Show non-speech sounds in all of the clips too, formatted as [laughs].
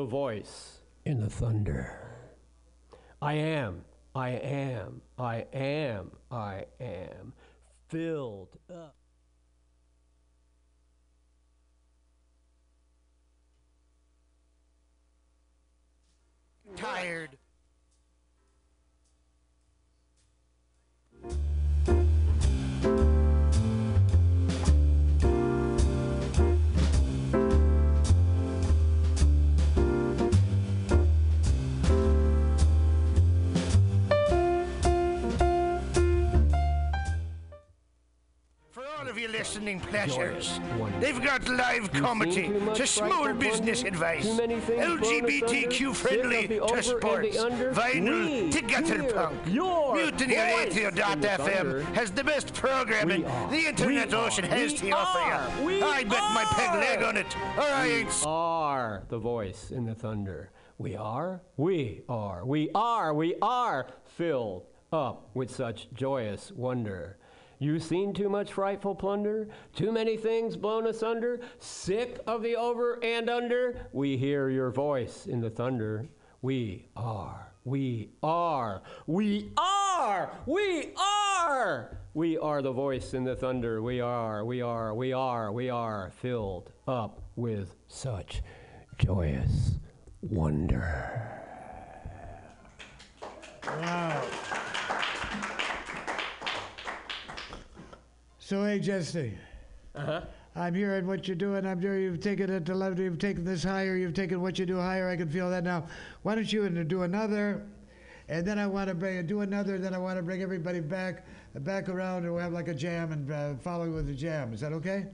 I am. I am the voice in the thunder. I am. I am. I am. I am filled up. Tired. Listening pleasures, they've got live comedy to small business advice, too many things blown LGBTQ friendly sick of the over to sports, vinyl to gutter punk. Mutiny voice. In the thunder. Radio.fm has the best programming the internet ocean has to offer you. I'd bet my peg leg on it, or I ain't are the voice in the thunder. We are, we are, we are, we are filled up with such joyous wonder. You've seen too much frightful plunder, too many things blown asunder, sick of the over and under. We hear your voice in the thunder. We are, we are, we are, we are. We are the voice in the thunder. We are, we are, we are, we are filled up with such joyous wonder. Wow. So, hey, Jesse. Uh-huh. I'm hearing what you're doing. I'm hearing you've taken it to level. You've taken this higher. You've taken what you do higher. I can feel that now. Why don't you do another? And then I want to bring do another. Then I want to bring everybody back back around and we'll have like a jam and uh, follow with the jam. Is that okay?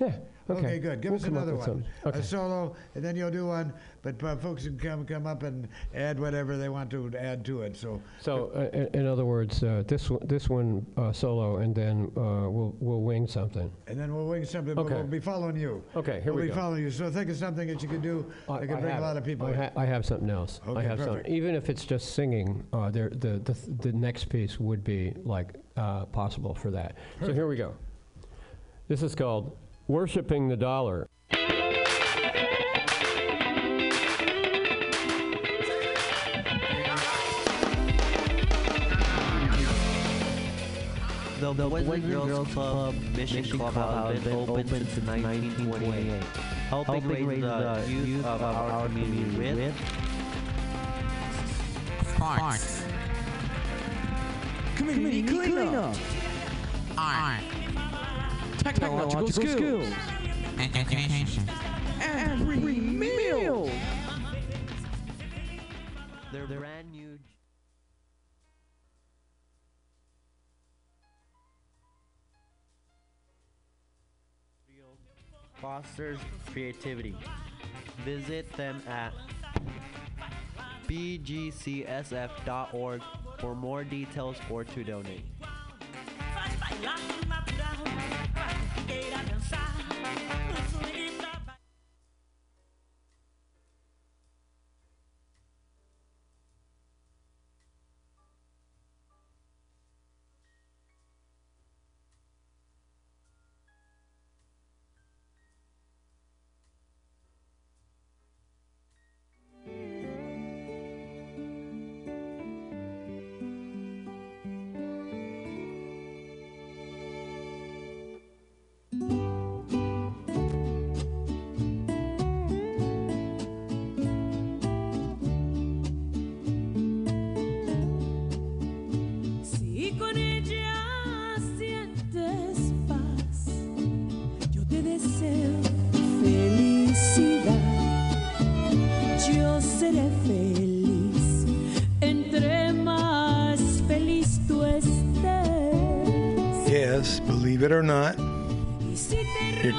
Yeah. Okay. Good. Give We'll us come up another with one. something. Okay. A solo, and then you'll do one. But uh, folks can come come up and add whatever they want to add to it. So So, uh, in, in other words, uh, this one, this one uh, solo, and then uh, we'll we'll wing something. And then we'll wing something, but Okay. we'll be following you. Okay, here we'll we be go. following you. So think of something that you can do I- that can I bring a have lot it. of people I, in. ha- I have something else. I Okay, have something. perfect. Even if it's just singing, uh, there, the, the the next piece would be like uh, possible for that. So here we go. This is called "Worshipping the Dollar." The, the Boys and Girls Club Mission Club has been open since 1928, helping raise the youth of our community with Sports. Community cleanup. Art. Technological skills. Education. And free meals. their brand new fosters creativity. Visit them at bgcsf.org for more details or to donate.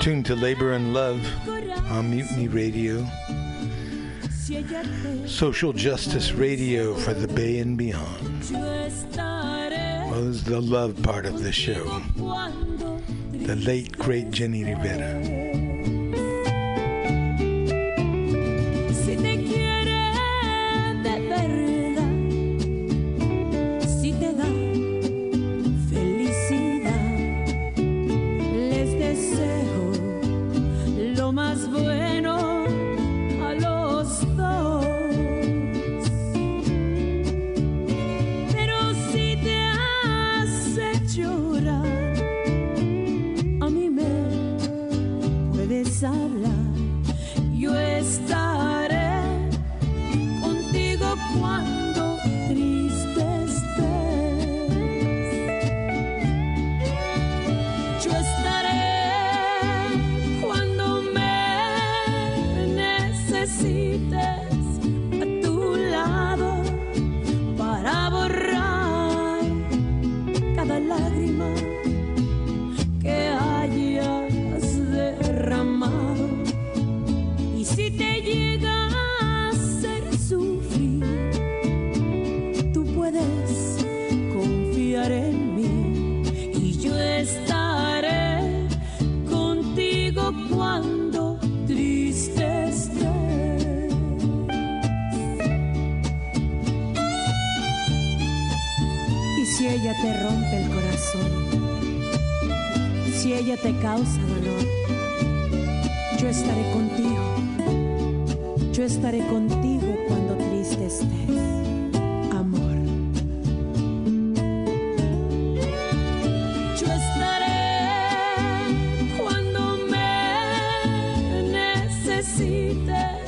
Tuned to Labor and Love on Mutiny Radio, social justice radio for the Bay and beyond. is the love part of the show. The late, great Jenni Rivera. necessitas.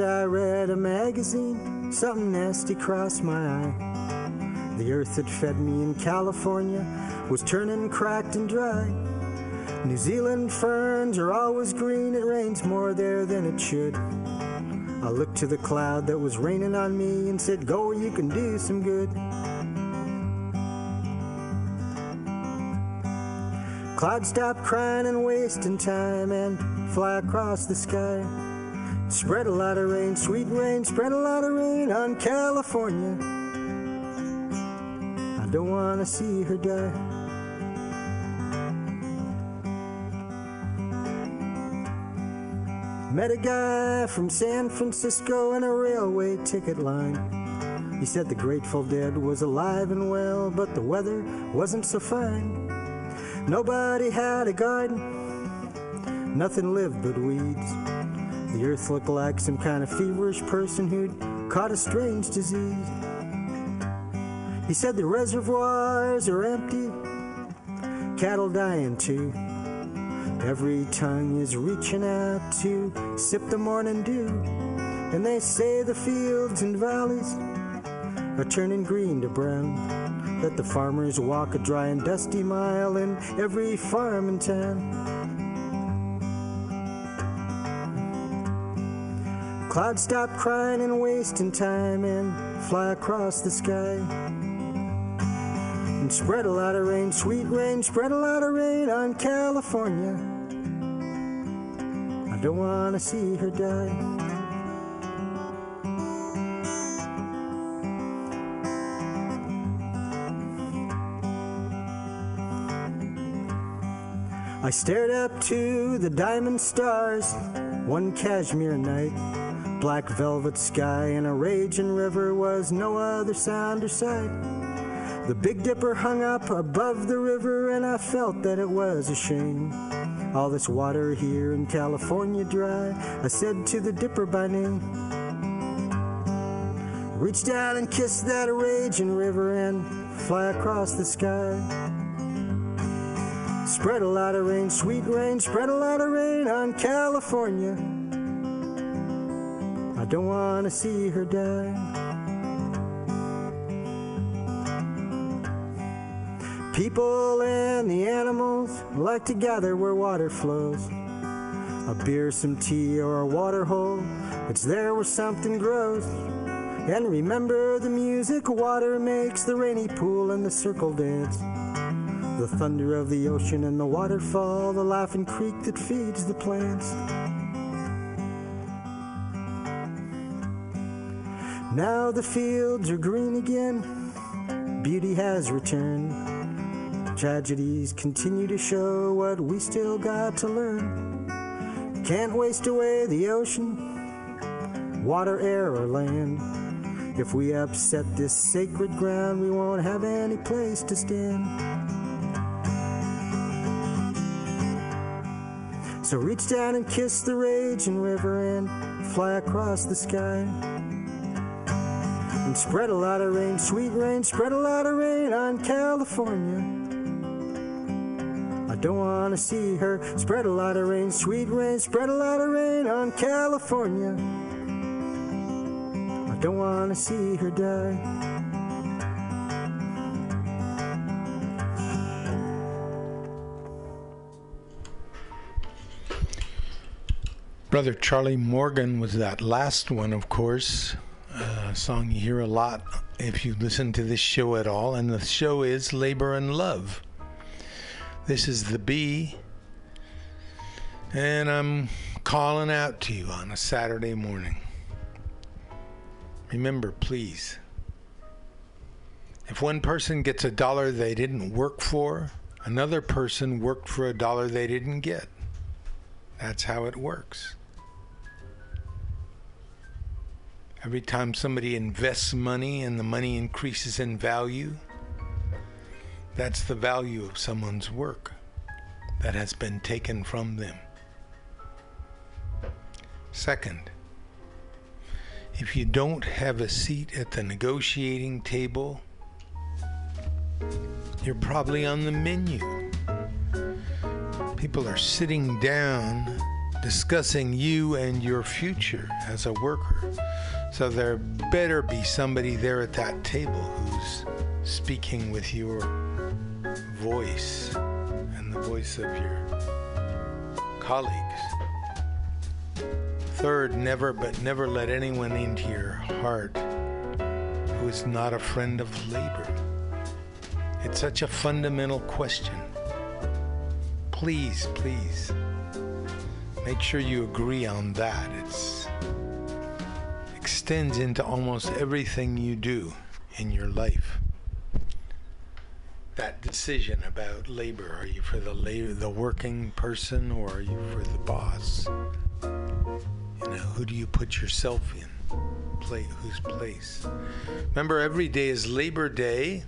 Zealand, I read a magazine, something nasty crossed my eye. The earth that fed me in California was turning cracked and dry. New Zealand ferns are always green, it rains more there than it should. I looked to the cloud that was raining on me and said, Go, you can do some good. Clouds stop crying and wasting time and fly across the sky. Spread a lot of rain, sweet rain, spread a lot of rain on California. I don't want to see her die. Met a guy from San Francisco in a railway ticket line. He said the Grateful Dead was alive and well, but the weather wasn't so fine. Nobody had a garden, nothing lived but weeds. The earth looked like some kind of feverish person who'd caught a strange disease. He said the reservoirs are empty, cattle dying too. Every tongue is reaching out to sip the morning dew. And they say the fields and valleys are turning green to brown. That the farmers walk a dry and dusty mile in every farm in town. Clouds stop crying and wasting time and fly across the sky. And spread a lot of rain, sweet rain, spread a lot of rain on California. I don't want to see her die. I stared up to the diamond stars one cashmere night. Black velvet sky and a raging river was no other sound or sight. The Big Dipper hung up above the river, and I felt that it was a shame. All this water here in California dry, I said to the Dipper by name. Reach down and kiss that raging river and fly across the sky. Spread a lot of rain, sweet rain, spread a lot of rain on California. Don't want to see her die. People and the animals like to gather where water flows. A beer, some tea, or a water hole. It's there where something grows. And remember the music water makes, the rainy pool and the circle dance. The thunder of the ocean and the waterfall, the laughing creek that feeds the plants. Now the fields are green again, beauty has returned. Tragedies continue to show what we still got to learn. Can't waste away the ocean, water, air, or land. If we upset this sacred ground, we won't have any place to stand. So reach down and kiss the raging river and fly across the sky. And spread a lot of rain, sweet rain, spread a lot of rain on California. I don't want to see her spread a lot of rain, sweet rain, spread a lot of rain on California. I don't want to see her die. Brother Charlie Morgan was that last one, of course. A song you hear a lot if you listen to this show at all, and the show is Labor and Love. This is the B, and I'm calling out to you on a Saturday morning. Remember, please, if one person gets a dollar they didn't work for, another person worked for a dollar they didn't get. That's how it works. Every time somebody invests money and the money increases in value, that's the value of someone's work that has been taken from them. Second, if you don't have a seat at the negotiating table, you're probably on the menu. People are sitting down discussing you and your future as a worker. So there better be somebody there at that table who's speaking with your voice and the voice of your colleagues. Third, never but never let anyone into your heart who is not a friend of labor. It's such a fundamental question. Please, please, make sure you agree on that. It's extends into almost everything you do in your life. That decision about labor, are you for the labor, the working person or are you for the boss? You know, who do you put yourself in? Play whose place? Remember every day is Labor Day.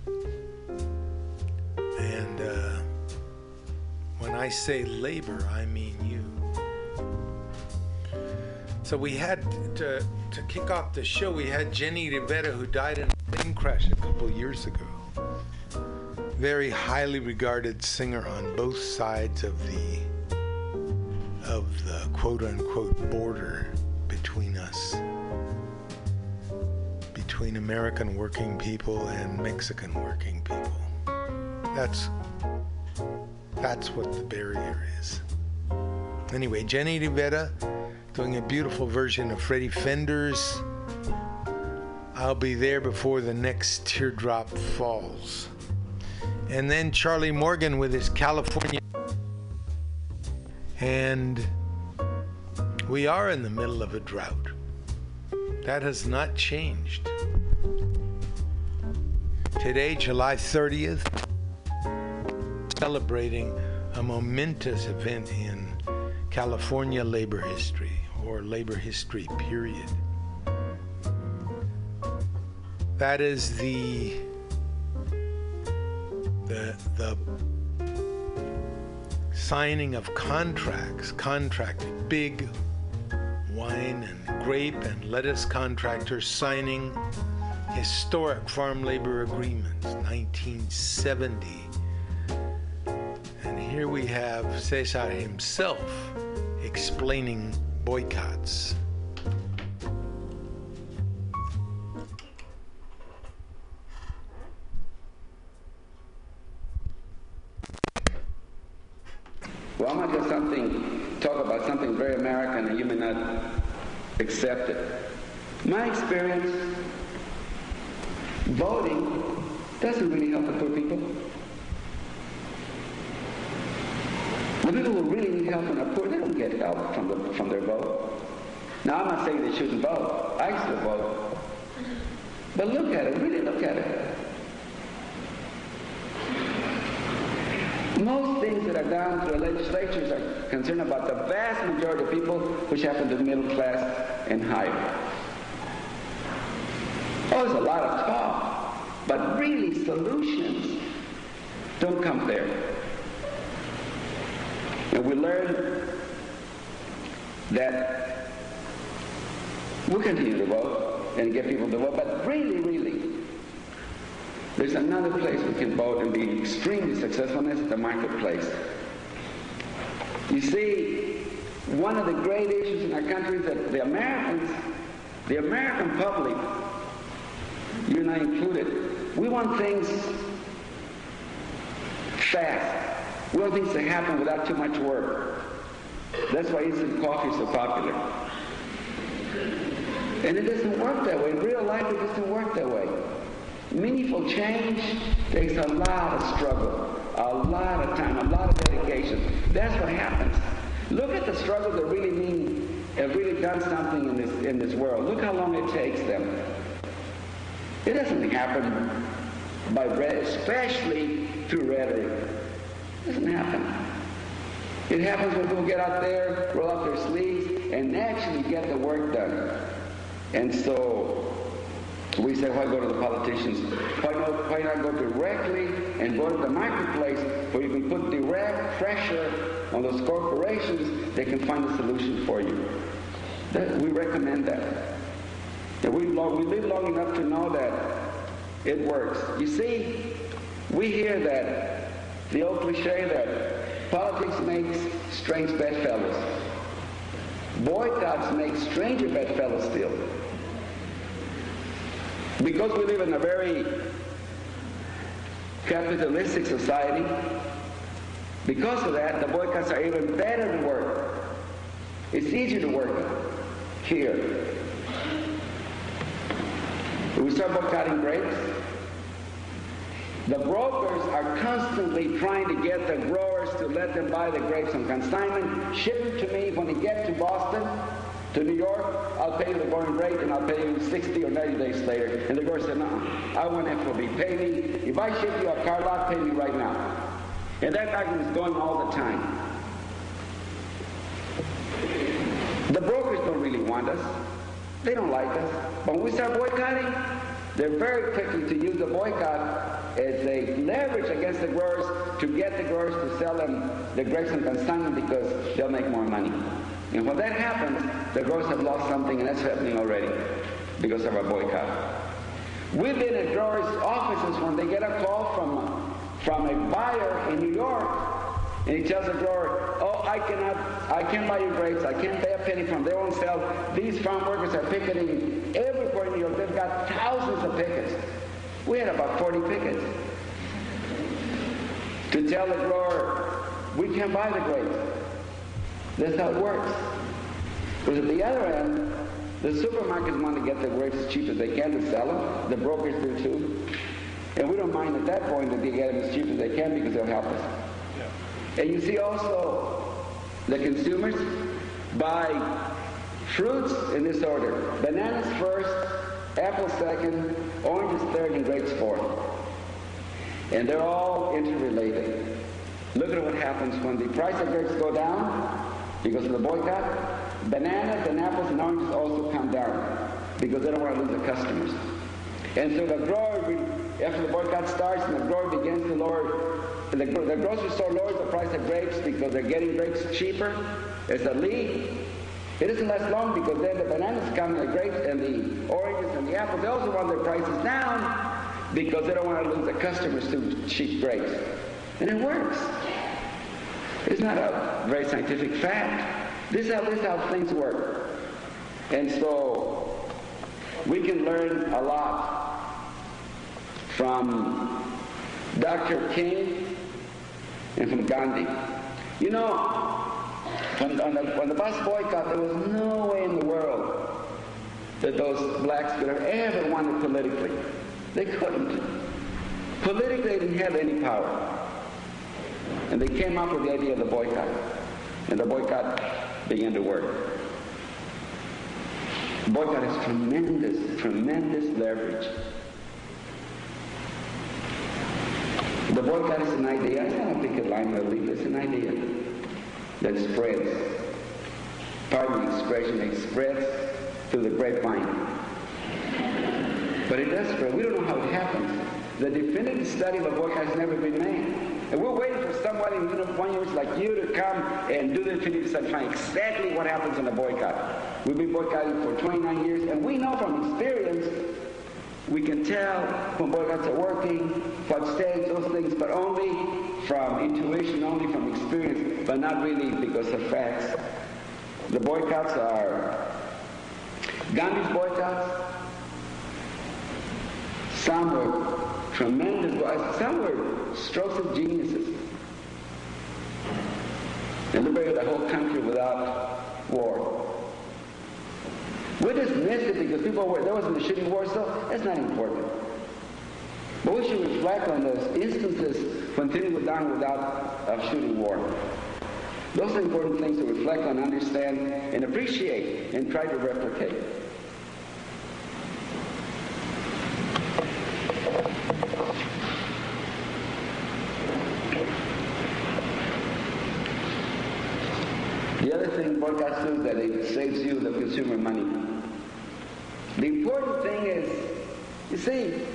And uh, when I say labor, I mean you. So we had to, to kick off the show, we had Jenni Rivera, who died in a plane crash a couple years ago. Very highly regarded singer on both sides of the of the quote unquote border between us, between American working people and Mexican working people. That's that's what the barrier is. Anyway, Jenni Rivera doing a beautiful version of Freddie Fender's I'll Be There Before the Next Teardrop Falls. And then Charlie Morgan with his California. And we are in the middle of a drought. That has not changed. Today, July 30th, celebrating a momentous event in California labor history or labor history period. That is the the the signing of contracts, contract big wine and grape and lettuce contractors signing historic farm labor agreements 1970 and here we have Cesar himself explaining boycotts. Well, I'm going to something, talk about something very American and you may not accept it. My experience, voting doesn't really help the poor people. The people who really need help and are poor, get help from, the, from their vote. Now, I'm not saying they shouldn't vote. I still vote. But look at it, really look at it. Most things that are done through legislatures are concerned about the vast majority of people, which happen to the middle class and higher. Oh, there's a lot of talk, but really solutions don't come there. And we learn that we'll continue to vote and get people to vote, but really, really, there's another place we can vote and be extremely successful, and that's the marketplace. You see, one of the great issues in our country is that the Americans, the American public, you and I included, we want things fast. We want things to happen without too much work. That's why instant coffee is so popular. And it doesn't work that way. In real life, it doesn't work that way. Meaningful change takes a lot of struggle, a lot of time, a lot of dedication. That's what happens. Look at the struggle that really mean have really done something in this in this world. Look how long it takes them. It doesn't happen by especially through rhetoric. It doesn't happen. It happens when people get out there, roll up their sleeves, and actually get the work done. And so we say, why go to the politicians? Why not, why not go directly and go to the marketplace where you can put direct pressure on those corporations, they can find a solution for you. That, we recommend that. We, we live long enough to know that it works. You see, we hear that, the old cliche that politics makes strange bedfellows. Boycotts make stranger bedfellows still. Because we live in a very capitalistic society, because of that, the boycotts are even better to work. It's easier to work here. We start boycotting grapes. The brokers are constantly trying to get the growers to let them buy the grapes on consignment, ship them to me when they get to Boston, to New York, I'll pay you the going rate and I'll pay you 60 or 90 days later. And the grower said, no, I want FOB. Pay me. If I ship you a car lot, pay me right now. And that argument is going all the time. The brokers don't really want us. They don't like us. But when we start boycotting, they're very quickly to use the boycott as a leverage against the growers to get the growers to sell them the grapes on consignment because they'll make more money. And when that happens, the growers have lost something, and that's happening already because of our boycott. We've been at growers' offices when they get a call from, from a buyer in New York, and he tells the grower, oh, I cannot, I can't buy your grapes, I can't pay a penny from, they won't sell. These farm workers are picketing everywhere in New York. They've got thousands of pickets. We had about 40 pickets. To tell the grower, we can't buy the grapes. That's how it works. Because at the other end, the supermarkets want to get the grapes as cheap as they can to sell them. The brokers do too. And we don't mind at that point that they get them as cheap as they can because they'll help us. Yeah. And you see also the consumers buy fruits in this order. Bananas first, apples second, oranges third, and grapes fourth. And they're all interrelated. Look at what happens when the price of grapes go down because of the boycott. Bananas and apples and oranges also come down because they don't want to lose the customers. And so the grower, after the boycott starts and the grower begins to lower, the, the grocery store lowers the price of grapes because they're getting grapes cheaper. It's a lead. It doesn't last long because then the bananas come and the grapes and the oranges and the apples, they also want their prices down because they don't want to lose the customers to cheap grapes. And it works. It's not a very scientific fact. This is how, this is how things work. And so we can learn a lot from Dr. King and from Gandhi. You know, when, on the, when the bus boycott, there was no way in the world that those blacks could have ever won it politically. They couldn't. Politically, they didn't have any power. And they came up with the idea of the boycott. And the boycott began to work. The boycott has tremendous, tremendous leverage. The boycott is an idea. It's not think it's line or leaf. It's an idea that spreads. Pardon the expression, it spreads through the grapevine. But it does spread. We don't know how it happens. The definitive study of boycott has never been made. And we're waiting for somebody in one years like you to come and do the definitive study, find exactly what happens in a boycott. We've been boycotting for 29 years, and we know from experience we can tell when boycotts are working, what stage, those things, but only from intuition, only from experience, but not really because of facts. The boycotts are Gandhi's boycotts. Some were tremendous, some were strokes of geniuses. And liberated the whole country without war. We just missed it because people were, there wasn't a shooting war, so that's not important. But we should reflect on those instances done without shooting war. Those are important things to reflect on, understand, and appreciate, and try to replicate. The other thing do is that it saves you the consumer money. The important thing is, you see,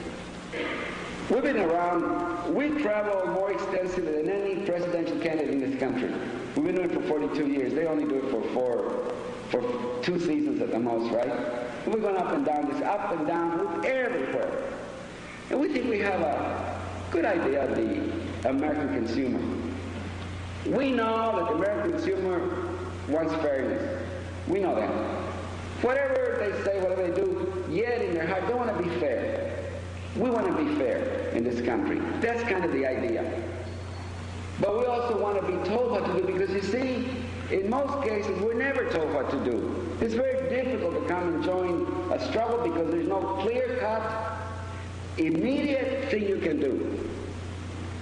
we've been around, we travel more extensively than any presidential candidate in this country. We've been doing it for 42 years. They only do it for four, for two seasons at the most, right? We're going up and down, this up and down, everywhere. And we think we have a good idea of the American consumer. We know that the American consumer wants fairness. We know that. Whatever they say, whatever they do, yet in their heart, they want to be fair. We want to be fair in this country. That's kind of the idea. But we also want to be told what to do because you see, in most cases, we're never told what to do. It's very difficult to come and join a struggle because there's no clear-cut, immediate thing you can do.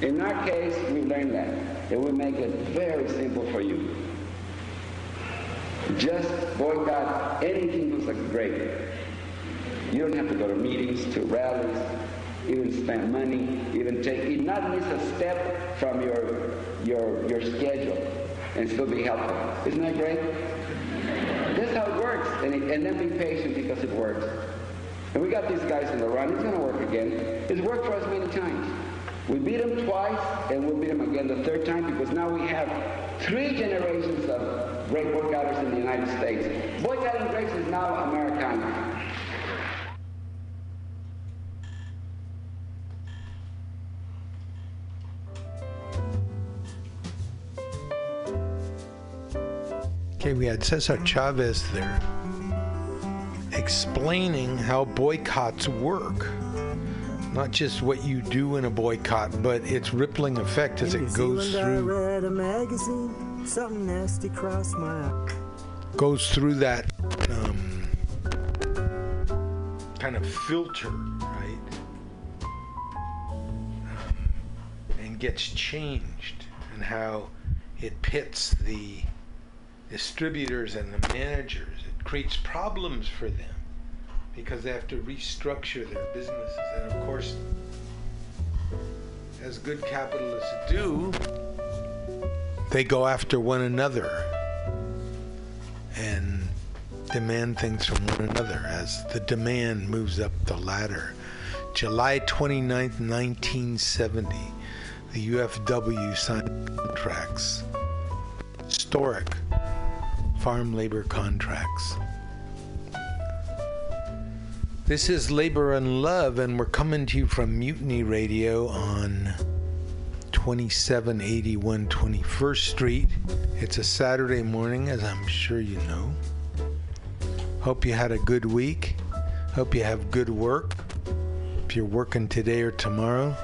In our case, we learned that. That we make it very simple for you. Just boycott anything looks like great. You don't have to go to meetings, to rallies, even spend money, even take, not miss a step from your, your, your schedule and still be helpful. Isn't that great? That's how it works. And, it, and then be patient because it works. And we got these guys in the run. It's going to work again. It's worked for us many times. We beat them twice, and we'll beat them again the third time because now we have three generations of great boycotters in the United States. Boycotting grapes is now Americana. Okay, we had Cesar Chavez there explaining how boycotts work. Not just what you do in a boycott, but its rippling effect as In it goes Zealand, I through read a magazine, something nasty crossed my eye. goes through that um, kind of filter, right? Um, and gets changed, and how it pits the distributors and the managers. It creates problems for them because they have to restructure their businesses. And of course, as good capitalists do, they go after one another and demand things from one another as the demand moves up the ladder. July 29th, 1970, the UFW signed contracts, historic farm labor contracts. This is Labor and Love, and we're coming to you from Mutiny Radio on 2781 21st Street. It's a Saturday morning, as I'm sure you know. Hope you had a good week. Hope you have good work. If you're working today or tomorrow,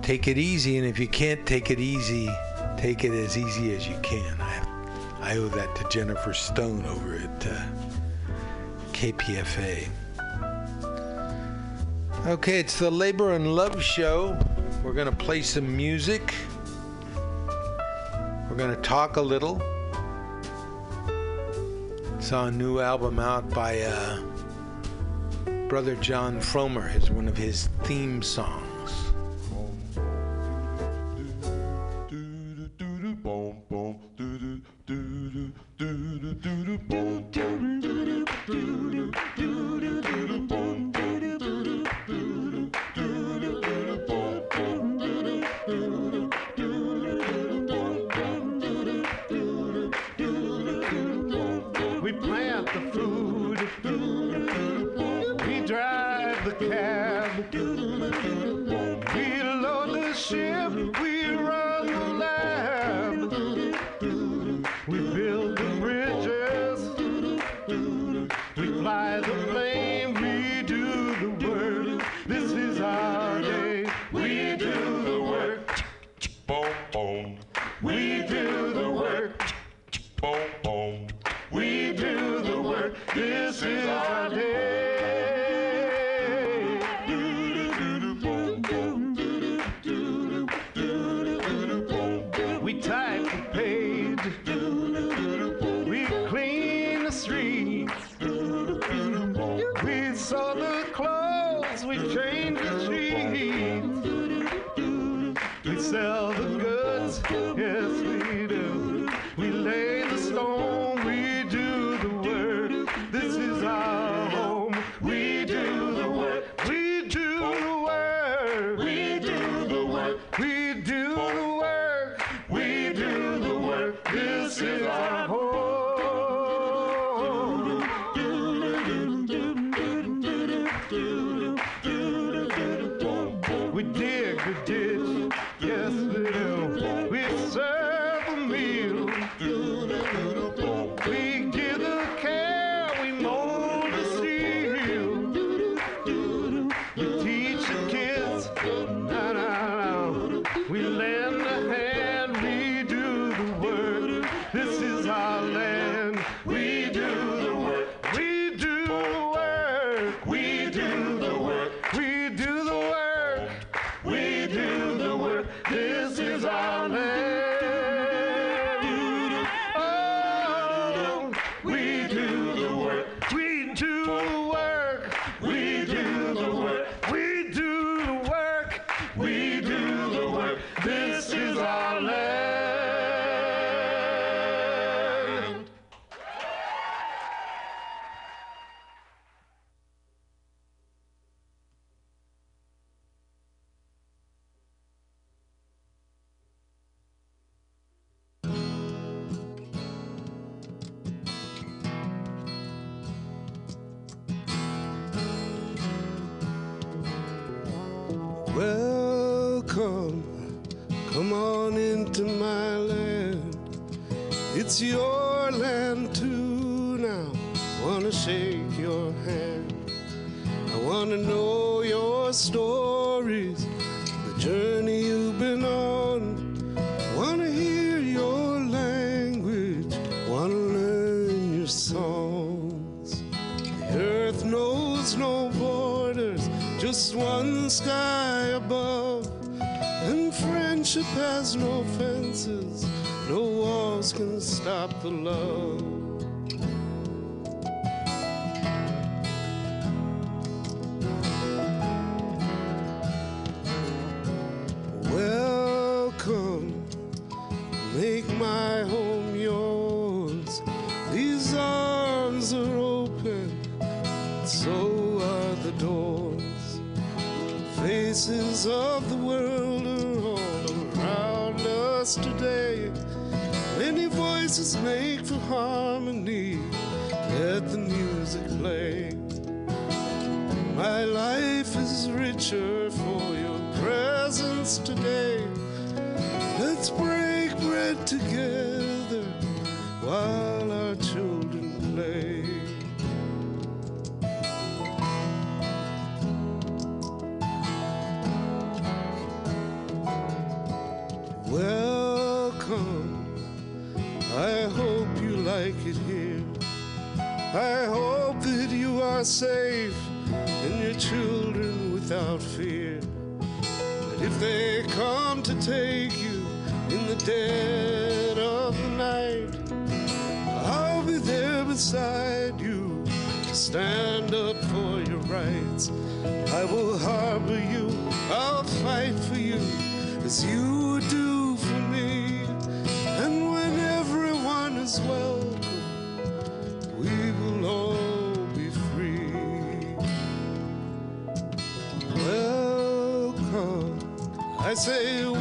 take it easy. And if you can't take it easy, take it as easy as you can. I I owe that to Jennifer Stone over at uh, KPFA. Okay, it's the Labor and Love Show. We're going to play some music. We're going to talk a little. Saw a new album out by uh, Brother John Fromer. It's one of his theme songs. friendship has no fences, no walls can stop the love. seu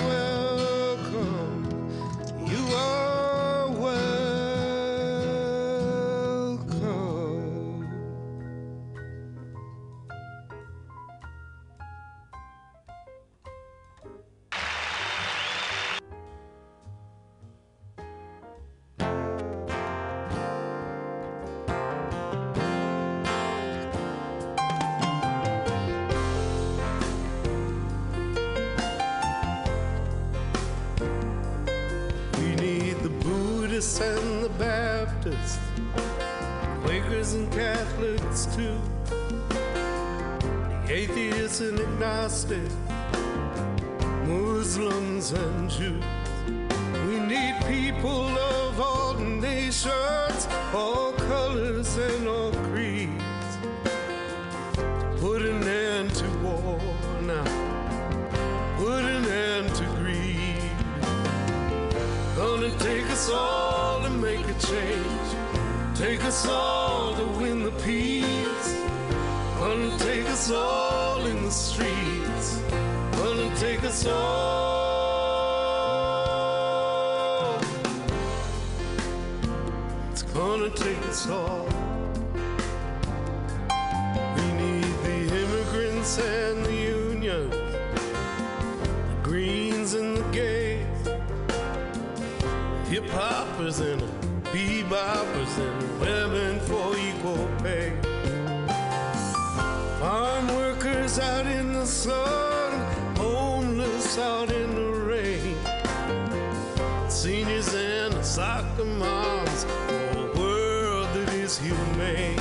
seniors and the soccer moms for a world that is humane.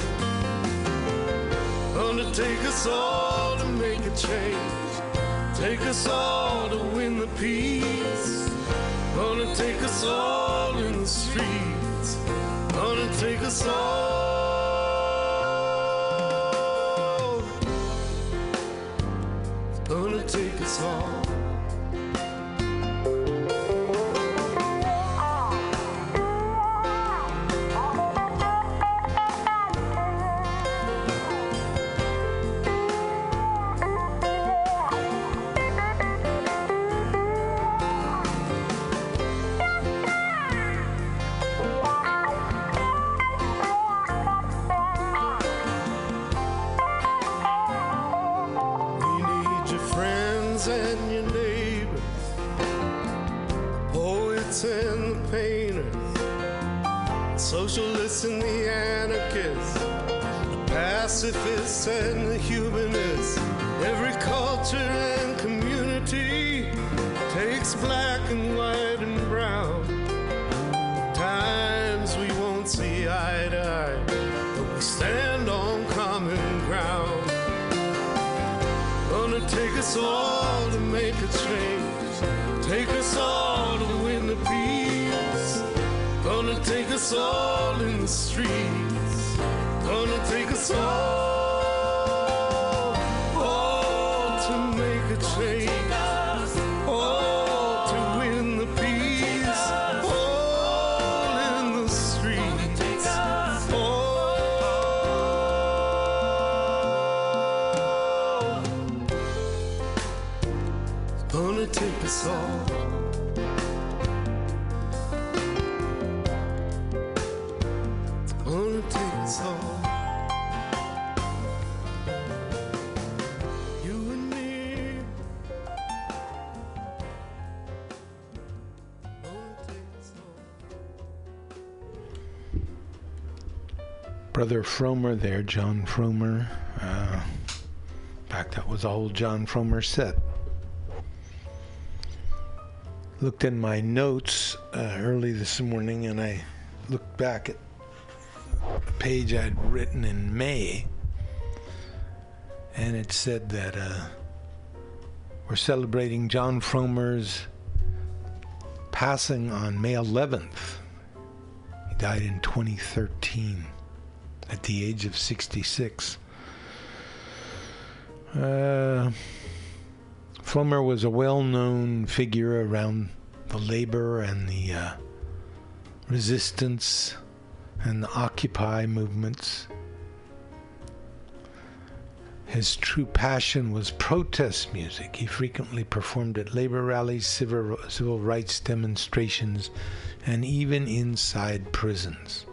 Undertake us all to make a change. Take us all to win the peace. Gonna take us all in the streets. Gonna take us all. Brother Fromer there, Jon Fromer. Uh, in fact, that was a whole Jon Fromer set. Looked in my notes uh, early this morning and I looked back at a page I'd written in May and it said that uh, we're celebrating Jon Fromer's passing on May 11th. He died in 2013 at the age of 66. Uh, Fromer was a well known figure around the labor and the uh, resistance and the Occupy movements. His true passion was protest music. He frequently performed at labor rallies, civil, civil rights demonstrations, and even inside prisons.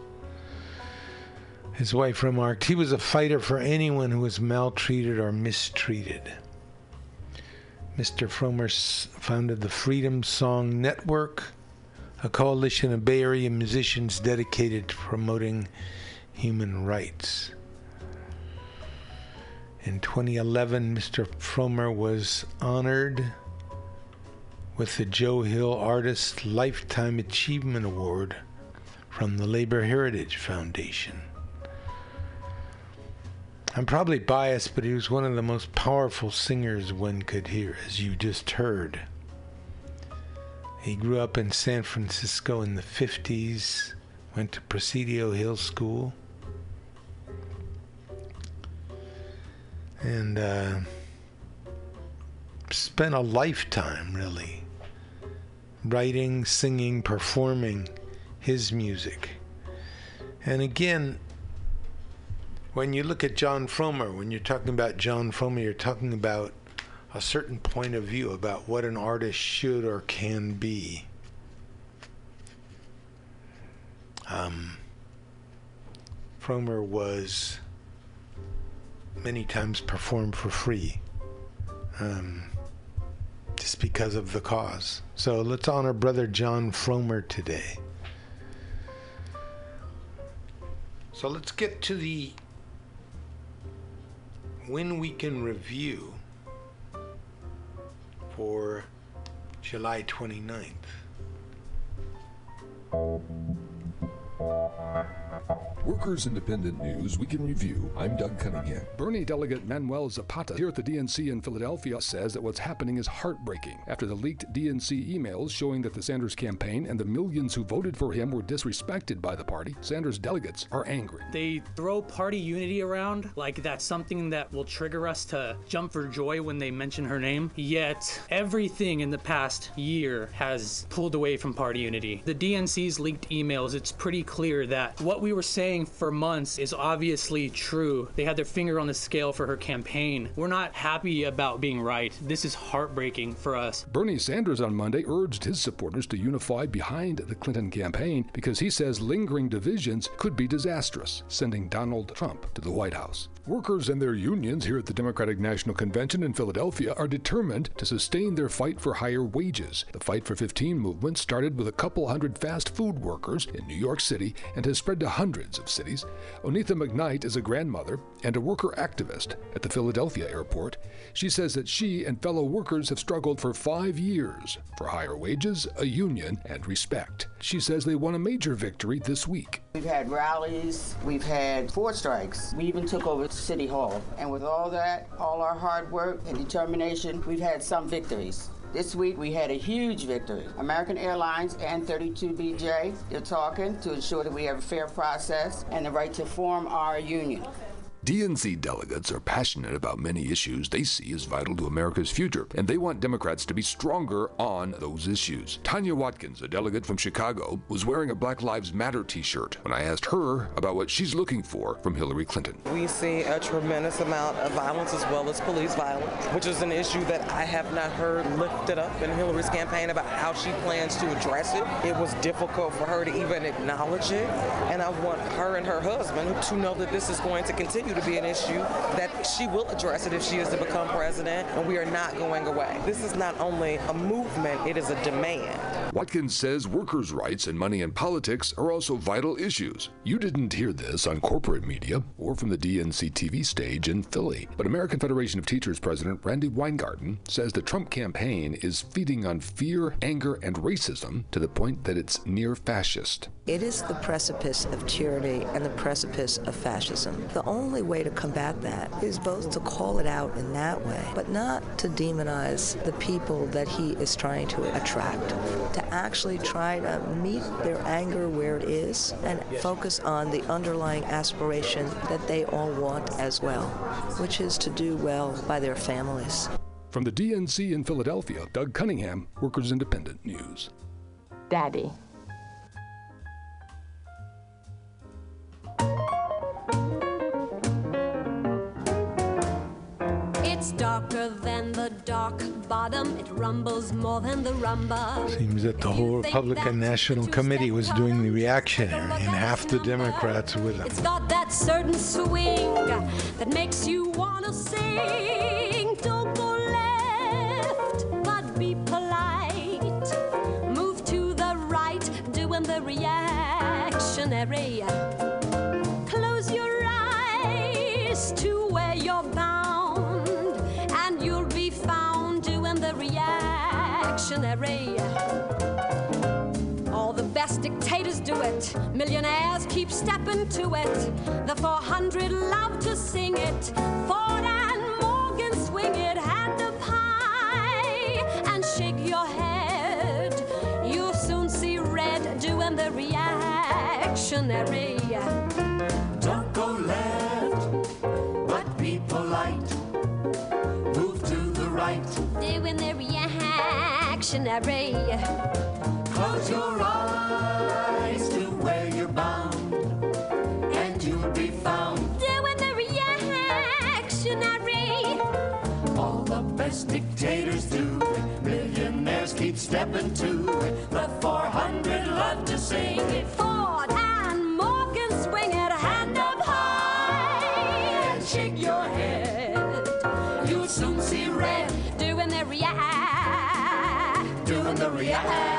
His wife remarked, he was a fighter for anyone who was maltreated or mistreated. Mr. Fromer founded the Freedom Song Network, a coalition of Bay Area musicians dedicated to promoting human rights. In 2011, Mr. Fromer was honored with the Joe Hill Artist Lifetime Achievement Award from the Labor Heritage Foundation. I'm probably biased, but he was one of the most powerful singers one could hear, as you just heard. He grew up in San Francisco in the 50s, went to Presidio Hill School, and uh, spent a lifetime really writing, singing, performing his music. And again, when you look at Jon Fromer, when you're talking about Jon Fromer, you're talking about a certain point of view about what an artist should or can be. Um, Fromer was many times performed for free um, just because of the cause. So let's honor Brother Jon Fromer today. So let's get to the when we can review for July 29th. Workers Independent News Weekend Review. I'm Doug Cunningham. Bernie delegate Manuel Zapata here at the DNC in Philadelphia says that what's happening is heartbreaking after the leaked DNC emails showing that the Sanders campaign and the millions who voted for him were disrespected by the party. Sanders delegates are angry. They throw party unity around like that's something that will trigger us to jump for joy when they mention her name. Yet everything in the past year has pulled away from party unity. The DNC's leaked emails, it's pretty clear that what we were saying for months is obviously true. They had their finger on the scale for her campaign. We're not happy about being right. This is heartbreaking for us. Bernie Sanders on Monday urged his supporters to unify behind the Clinton campaign because he says lingering divisions could be disastrous, sending Donald Trump to the White House. Workers and their unions here at the Democratic National Convention in Philadelphia are determined to sustain their fight for higher wages. The Fight for 15 movement started with a couple hundred fast food workers in New York City and has spread to hundreds of cities. Onitha McKnight is a grandmother and a worker activist at the Philadelphia airport. She says that she and fellow workers have struggled for five years for higher wages, a union, and respect. She says they won a major victory this week. We've had rallies, we've had four strikes. We even took over City Hall. And with all that, all our hard work and determination, we've had some victories. This week we had a huge victory. American Airlines and 32BJ, they're talking to ensure that we have a fair process and the right to form our union. DNC delegates are passionate about many issues they see as vital to America's future, and they want Democrats to be stronger on those issues. Tanya Watkins, a delegate from Chicago, was wearing a Black Lives Matter t shirt when I asked her about what she's looking for from Hillary Clinton. We see a tremendous amount of violence as well as police violence, which is an issue that I have not heard lifted up in Hillary's campaign about how she plans to address it. It was difficult for her to even acknowledge it, and I want her and her husband to know that this is going to continue to be an issue that she will address it if she is to become president, and we are not going away. This is not only a movement, it is a demand. Watkins says workers' rights and money in politics are also vital issues. You didn't hear this on corporate media or from the DNC TV stage in Philly, but American Federation of Teachers President Randi Weingarten says the Trump campaign is feeding on fear, anger, and racism to the point that it's near fascist. It is the precipice of tyranny and the precipice of fascism. The only way to combat that is both to call it out in that way, but not to demonize the people that he is trying to attract, to actually try to meet their anger where it is and focus on the underlying aspiration that they all want as well, which is to do well by their families. From the DNC in Philadelphia, Doug Cunningham, Workers Independent News. Daddy. Darker than the dark bottom. It rumbles more than the rumba. Seems that the whole Republican National Committee was doing the reactionary, and half the Democrats with them. It's got that certain swing that makes you wanna sing. Don't go left, but be polite. Move to the right, doing the reactionary. Reactionary. All the best dictators do it. Millionaires keep stepping to it. The 400 love to sing it. Ford and Morgan swing it hand high and shake your head. You'll soon see red doing the reactionary. Don't go left, reactionary. Close your eyes to where you're bound, and you'll be found. Doing the reactionary. All the best dictators do. Millionaires keep stepping to. The 400 love to sing it. Ford Doing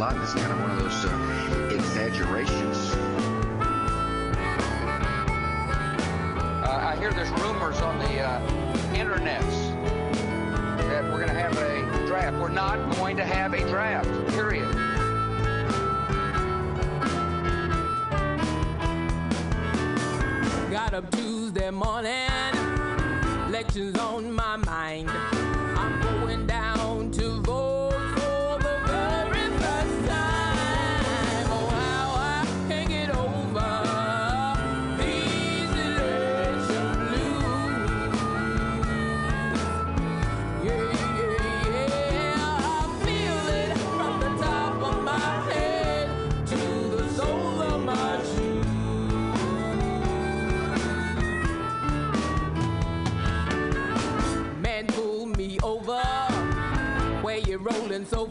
Osama bin Laden. It's kind of one of those uh, exaggerations. Uh, I hear there's rumors on the uh, internets that we're going to have a draft. We're not going to have a draft, period. Got up Tuesday morning, elections on my mind. Rolling so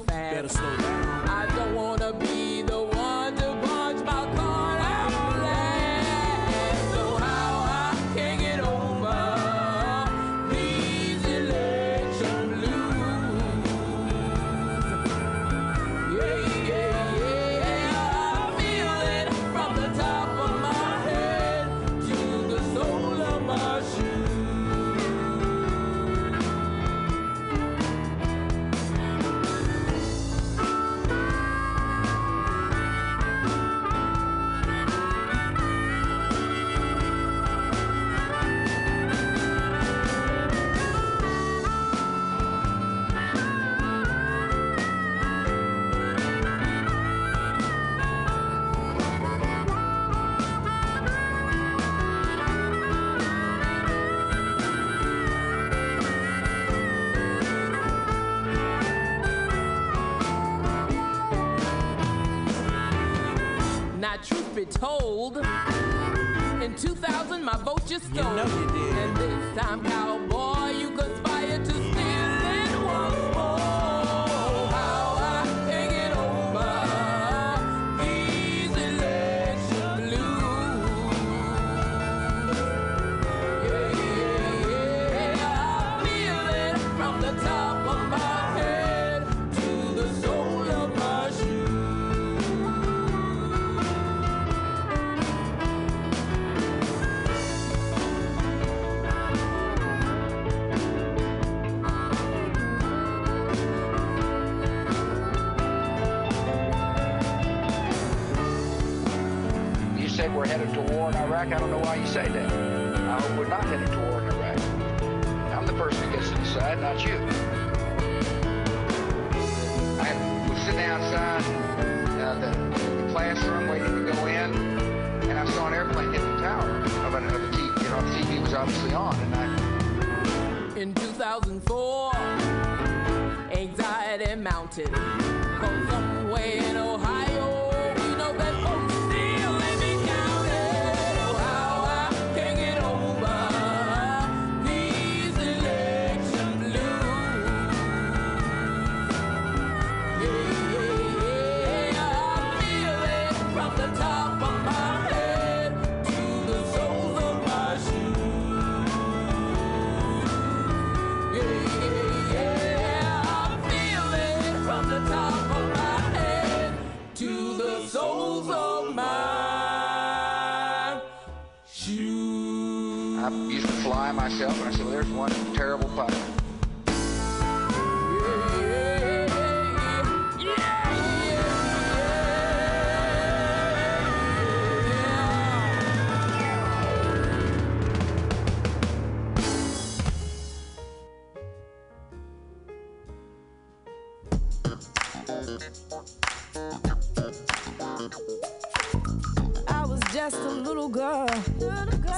just a little girl,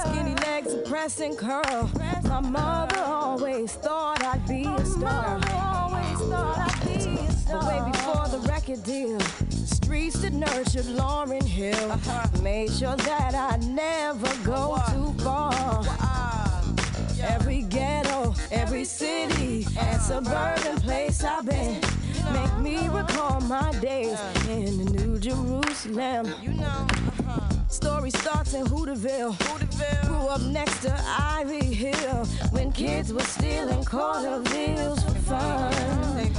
skinny legs, a pressing curl. My mother always thought I'd be a star. But way before the record deal, the streets that nurtured Lauryn Hill made sure that I never go too far. Every ghetto, every city, and suburban place I've been make me recall my days in the New Jerusalem. You know. Story starts in Hooverville. Grew up next to Ivy Hill when kids were stealing quarter bills for fun.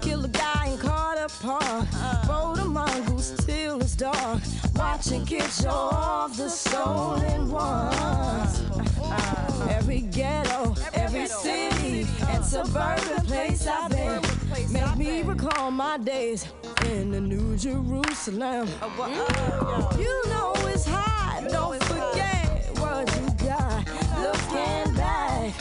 Killed a guy in Carter Park. Rode a mongoose till it's dark. Watching kids show off the stolen ones. Every ghetto, every city, and suburban place I've been make me recall my days in the New Jerusalem. You know it's hot, don't forget what you got. Looking back,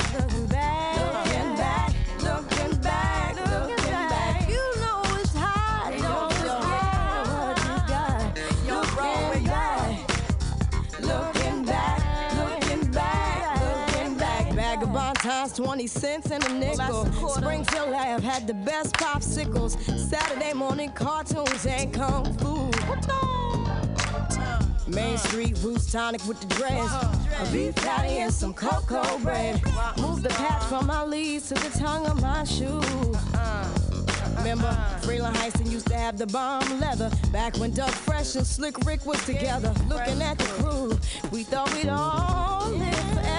Times 20 cents and a nickel. Springfield Lab had the best popsicles. Saturday morning cartoons and kung fu. Main Street Roots tonic with the dress. A beef patty and some cocoa bread. Move the patch from my leaves to the tongue of my shoe. Remember, Freeland Heiston used to have the bomb leather. Back when Doug Fresh and Slick Rick was together. Looking at the crew, we thought we'd all live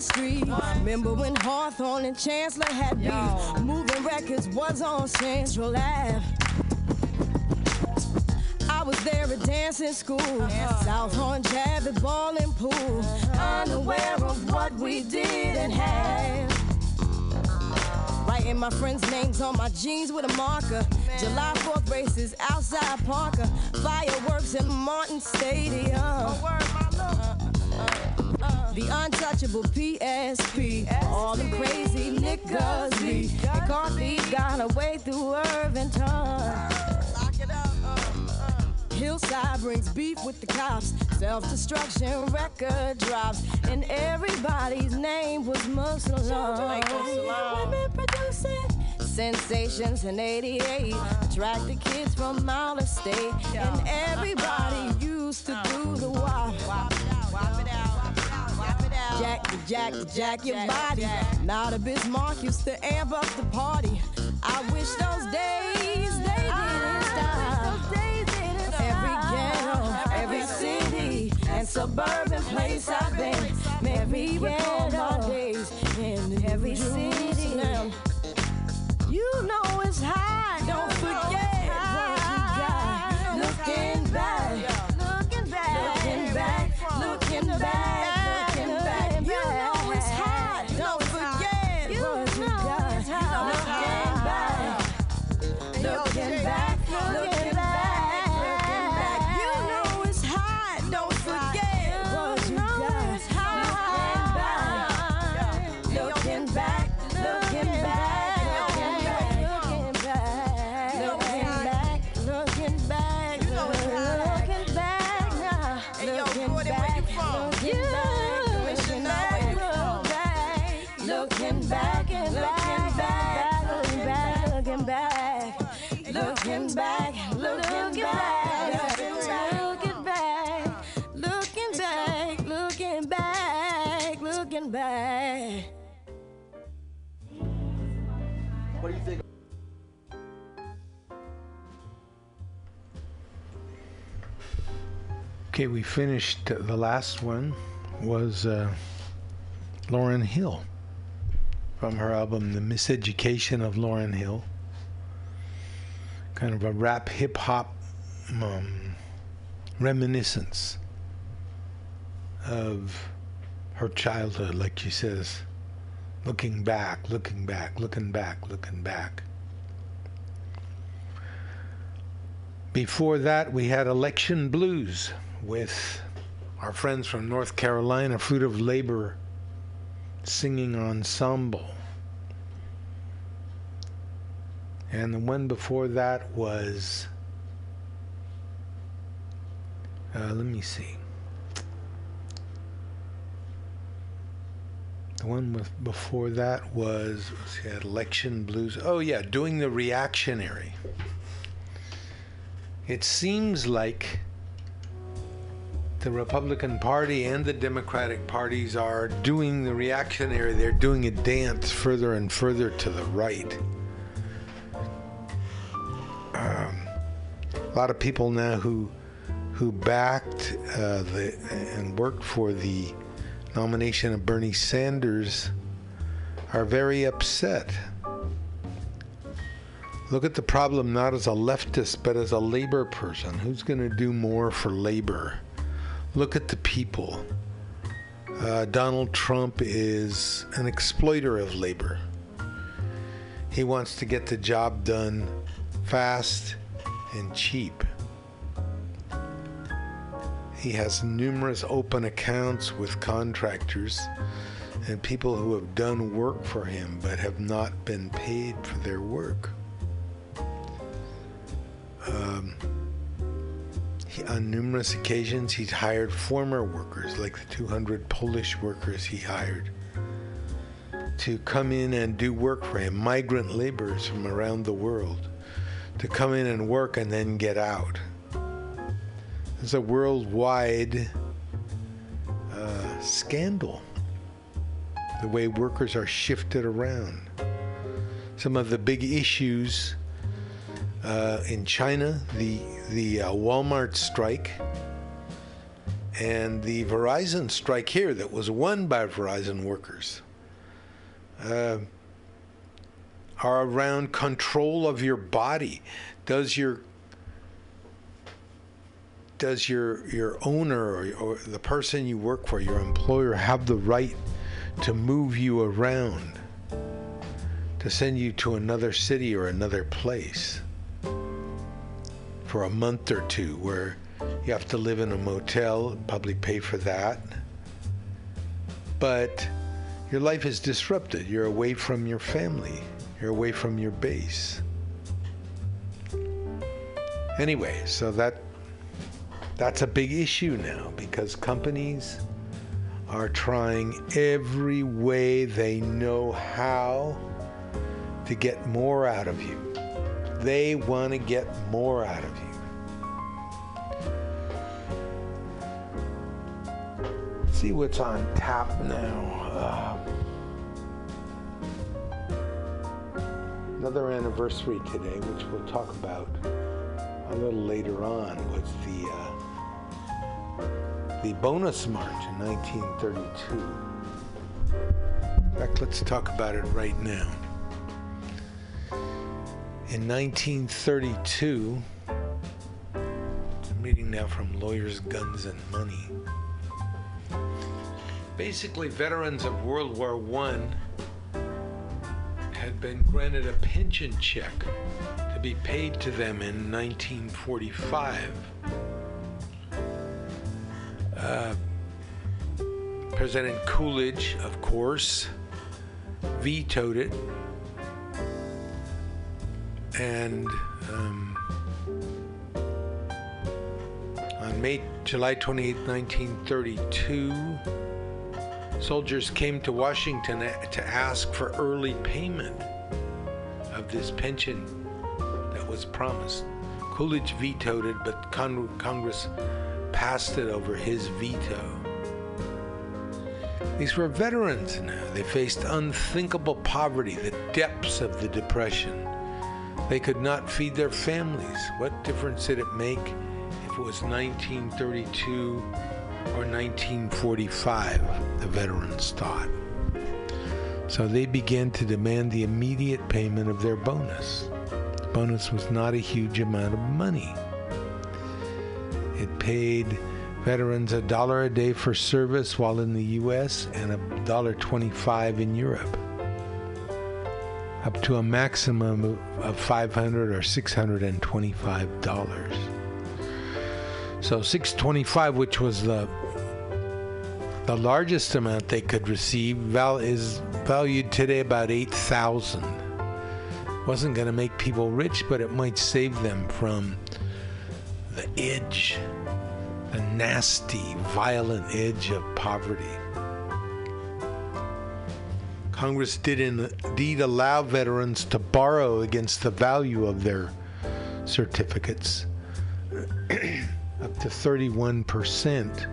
Street. Remember when Hawthorne and Chancellor had beef? Moving records was on Central Ave. I was there at dancing school, South Horn Jab at bowling pool, unaware of what we did and had. Writing my friends' names on my jeans with a marker. July 4th races outside Parker, fireworks in Martin Stadium. The untouchable PSP. All them crazy niggas be. And coffee got away through Irvington. Hillside brings beef with the cops. Self destruction record drops. And everybody's name was Muslim. Women producing sensations in 88. Attracted kids from out of state. And everybody used to do the wop. Jack the jack the jack your body. Now the Bismarck used to amp up the party. I wish those days they didn't stop. Every ghetto, every city and suburban place I've been. Every ghetto days in every city. You know it's high. Don't forget what you got. Looking back, because you got Okay, we finished. The last one was uh, Lauryn Hill from her album The Miseducation of Lauryn Hill. Kind of a rap hip hop um, reminiscence of her childhood, like she says, looking back, looking back, looking back, looking back. Before that, we had Election Blues with our friends from North Carolina, Fruit of Labor Singing Ensemble. And the one before that was, uh, let me see. The one with before that was see, election blues. Oh yeah, doing the reactionary. It seems like the Republican Party and the Democratic parties are doing the reactionary. They're doing a dance further and further to the right. Um, a lot of people now who who backed uh, the and worked for the nomination of Bernie Sanders are very upset. Look at the problem not as a leftist, but as a labor person. Who's going to do more for labor? Look at the people. Uh, Donald Trump is an exploiter of labor. He wants to get the job done fast and cheap. He has numerous open accounts with contractors and people who have done work for him but have not been paid for their work. Um, on numerous occasions, he's hired former workers, like the 200 Polish workers he hired, to come in and do work for him, migrant laborers from around the world, to come in and work and then get out. It's a worldwide uh, scandal, the way workers are shifted around. Some of the big issues uh, in China, the the uh, Walmart strike and the Verizon strike here that was won by Verizon workers uh, are around control of your body. Does your does your your owner or, or the person you work for, your employer, have the right to move you around, to send you to another city or another place? For a month or two where you have to live in a motel, probably pay for that. but your life is disrupted. You're away from your family, you're away from your base. Anyway, so that that's a big issue now because companies are trying every way they know how to get more out of you. They want to get more out of you. See what's on tap now. Uh, another anniversary today, which we'll talk about a little later on, was the uh, the bonus march in 1932. In fact, let's talk about it right now. In 1932, I'm reading now from Lawyers, Guns, and Money. Basically, veterans of World War I had been granted a pension check to be paid to them in 1945. Uh, President Coolidge, of course, vetoed it. And um, on May, July 28, 1932, soldiers came to Washington to ask for early payment of this pension that was promised. Coolidge vetoed it, but Con- Congress passed it over his veto. These were veterans now. They faced unthinkable poverty, the depths of the Depression. They could not feed their families. What difference did it make if it was 1932 or 1945? The veterans thought. So they began to demand the immediate payment of their bonus. The bonus was not a huge amount of money. It paid veterans a dollar a day for service while in the U.S. and a dollar twenty-five in Europe, up to a maximum of 500 or 625 dollars. So 625, which was the the largest amount they could receive, val- is valued today about 8,000. Wasn't going to make people rich, but it might save them from the edge the nasty, violent edge of poverty. Congress did indeed allow veterans to borrow against the value of their certificates, [clears throat] up to 31%.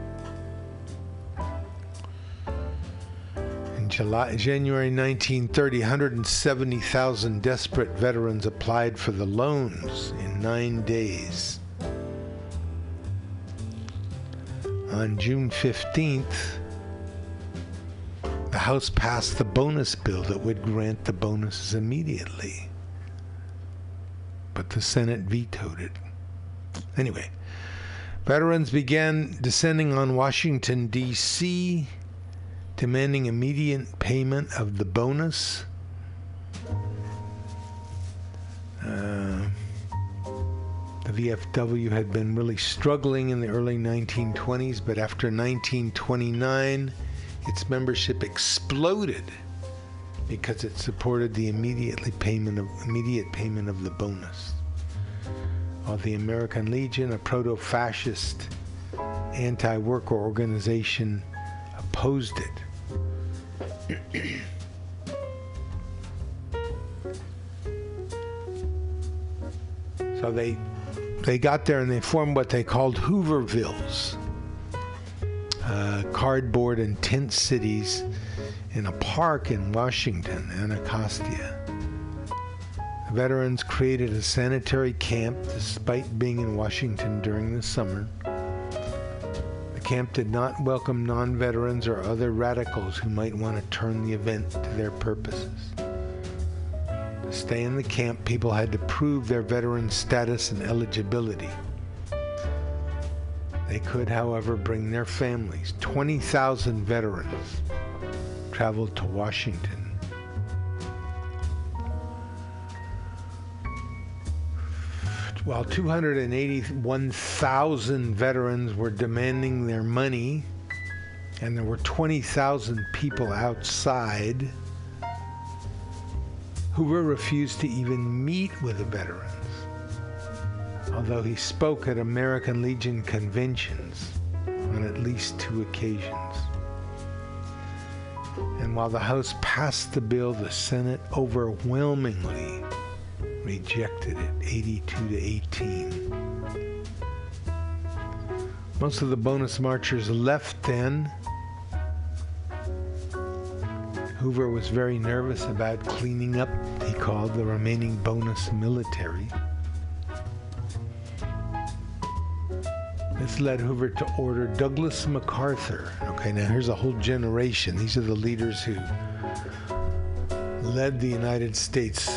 In July, January 1930, 170,000 desperate veterans applied for the loans in nine days. On June 15th, the House passed the bonus bill that would grant the bonuses immediately. But the Senate vetoed it. Anyway, veterans began descending on Washington, D.C., demanding immediate payment of the bonus. Uh, the VFW had been really struggling in the early 1920s, but after 1929, its membership exploded because it supported the immediately payment of immediate payment of the bonus. While the American Legion, a proto-fascist anti-worker organization, opposed it. [clears throat] so they they got there and they formed what they called Hoovervilles, uh, cardboard and tent cities in a park in Washington, Anacostia. The veterans created a sanitary camp despite being in Washington during the summer. The camp did not welcome non veterans or other radicals who might want to turn the event to their purposes. To stay in the camp, people had to prove their veteran status and eligibility. They could, however, bring their families. 20,000 veterans traveled to Washington. While 281,000 veterans were demanding their money, and there were 20,000 people outside, Hoover refused to even meet with the veterans, although he spoke at American Legion conventions on at least two occasions. And while the House passed the bill, the Senate overwhelmingly rejected it 82 to 18. Most of the bonus marchers left then. Hoover was very nervous about cleaning up, he called, the remaining bonus military. This led Hoover to order Douglas MacArthur. Okay, now here's a whole generation. These are the leaders who led the United States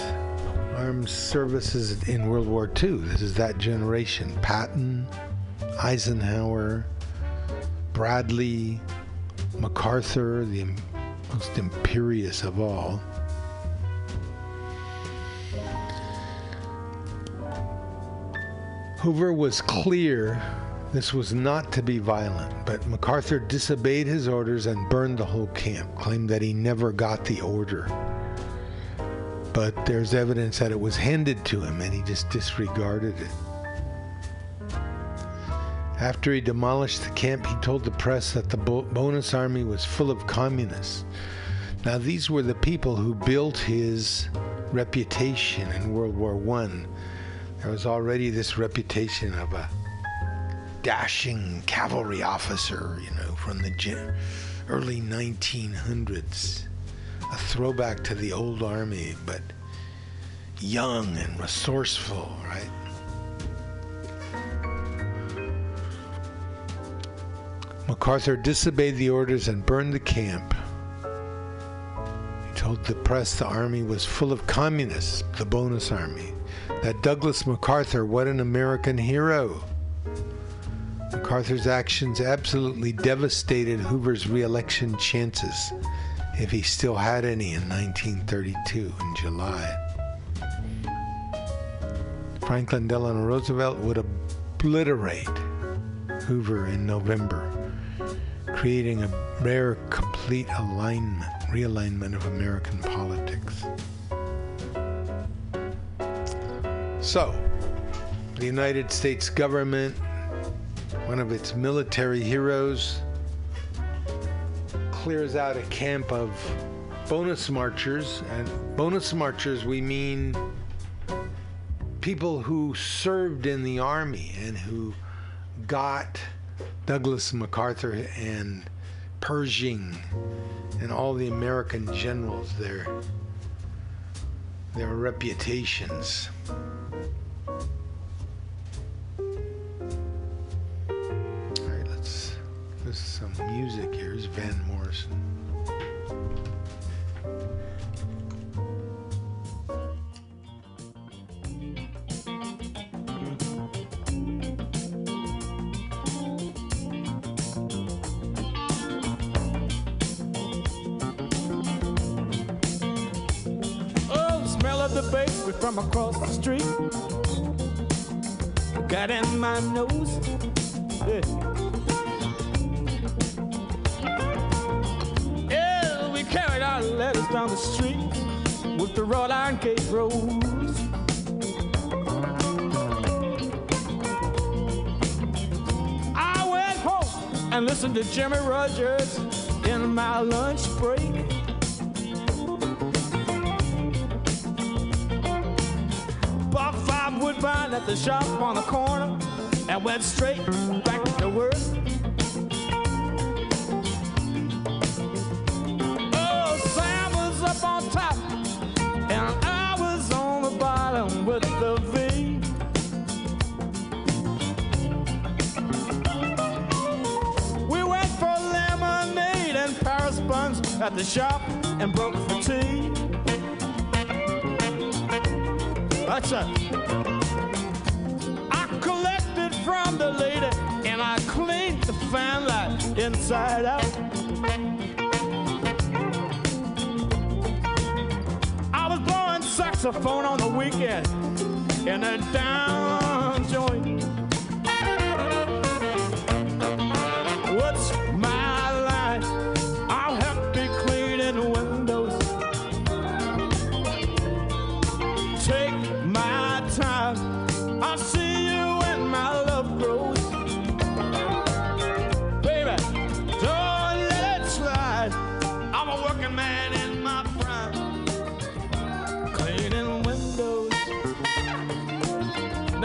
Armed Services in World War II. This is that generation. Patton, Eisenhower, Bradley, MacArthur, the most imperious of all. Hoover was clear this was not to be violent, but MacArthur disobeyed his orders and burned the whole camp, claimed that he never got the order. But there's evidence that it was handed to him and he just disregarded it. After he demolished the camp, he told the press that the bonus army was full of communists. Now, these were the people who built his reputation in World War I. There was already this reputation of a dashing cavalry officer, you know, from the early 1900s. A throwback to the old army, but young and resourceful, right? MacArthur disobeyed the orders and burned the camp. He told the press the army was full of communists, the bonus army. That Douglas MacArthur, what an American hero. MacArthur's actions absolutely devastated Hoover's reelection chances, if he still had any in 1932 in July. Franklin Delano Roosevelt would obliterate Hoover in November, creating a rare complete alignment, realignment of American politics. So, the United States government, one of its military heroes, clears out a camp of bonus marchers. And bonus marchers, we mean people who served in the army and who got Douglas MacArthur and Pershing and all the American generals their their reputations. This is some music. Here's Van Morrison. Oh, the smell of the bakery from across the street got in my nose. Yeah, the wrought iron gate rows. I went home and listened to Jimmie Rodgers in my lunch break. Bought five woodbine at the shop on the corner and went straight back to work. We went for lemonade and Paris buns at the shop and broke for tea. That's it. I collected from the lady and I cleaned the fan light inside out. I was blowing saxophone on the weekend in a down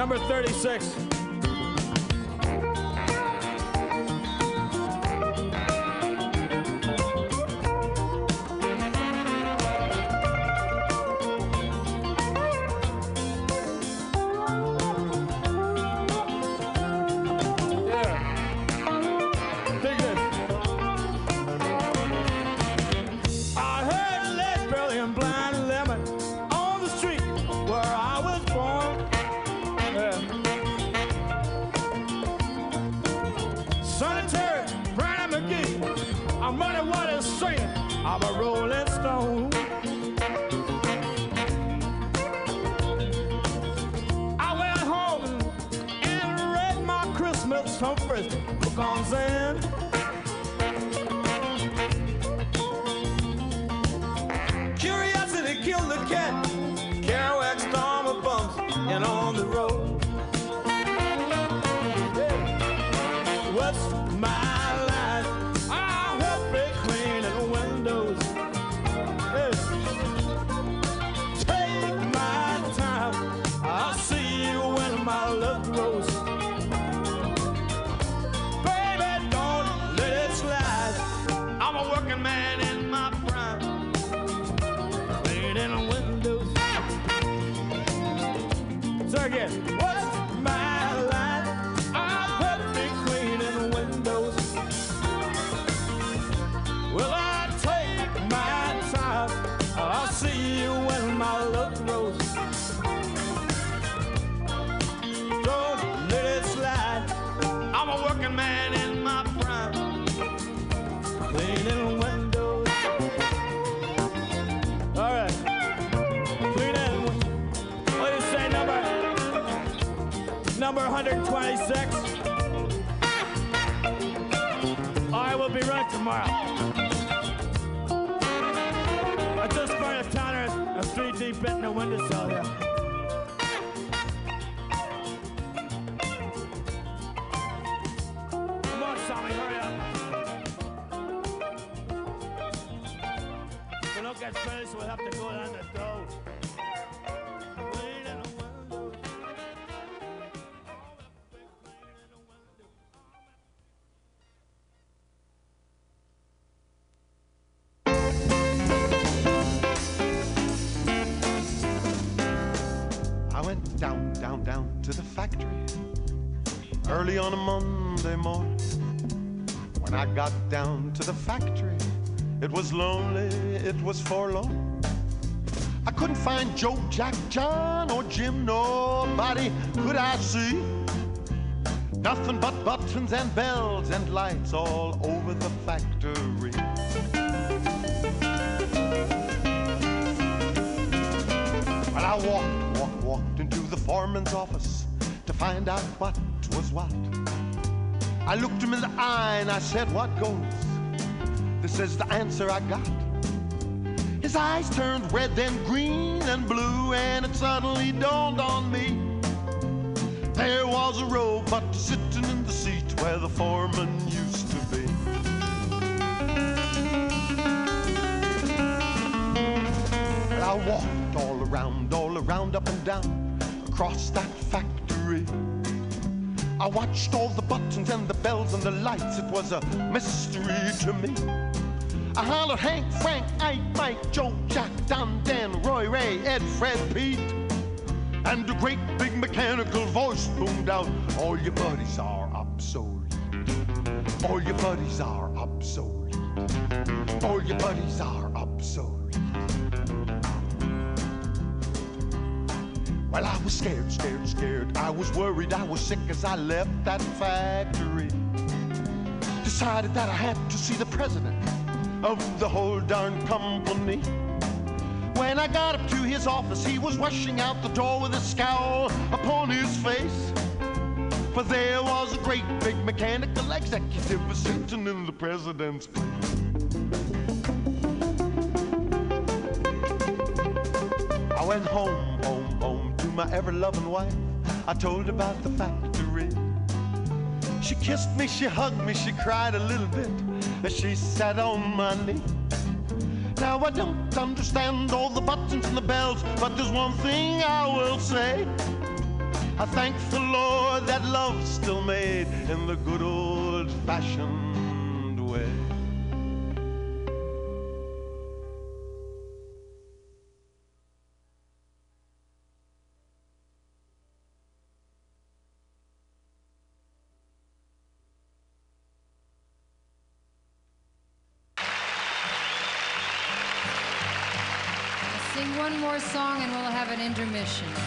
Number 36. First book on Zen. 26. I will be right tomorrow. I just burned a tanner and three deep bit in the windowsill here. Early on a Monday morning. When I got down to the factory, it was lonely, it was forlorn. I couldn't find Joe, Jack, John, or Jim, nobody could I see. Nothing but buttons and bells and lights all over the factory. Well, I walked, walked, walked into the foreman's office to find out what was what. I looked him in the eye and I said, What goes? This is the answer I got. His eyes turned red, then green and blue, and it suddenly dawned on me. There was a robot sitting in the seat where the foreman used to be. And I walked all around, all around, up and down, across that factory. I watched all the buttons and the bells and the lights. It was a mystery to me. I hollered Hank, Frank, Ike, Mike, Joe, Jack, Don, Dan, Roy, Ray, Ed, Fred, Pete. And a great big mechanical voice boomed out, All your buddies are obsolete. All your buddies are obsolete. All your buddies are obsolete. Well, I was scared, scared, scared. I was worried, I was sick as I left that factory. Decided that I had to see the president of the whole darn company. When I got up to his office, he was rushing out the door with a scowl upon his face. For there was a great big mechanical executive sitting in the president's place. I went home, my ever loving wife. I told about the factory. She kissed me, she hugged me, she cried a little bit as she sat on my knee. Now I don't understand all the buttons and the bells, but there's one thing I will say. I thank the Lord that love's still made in the good old fashioned intermission.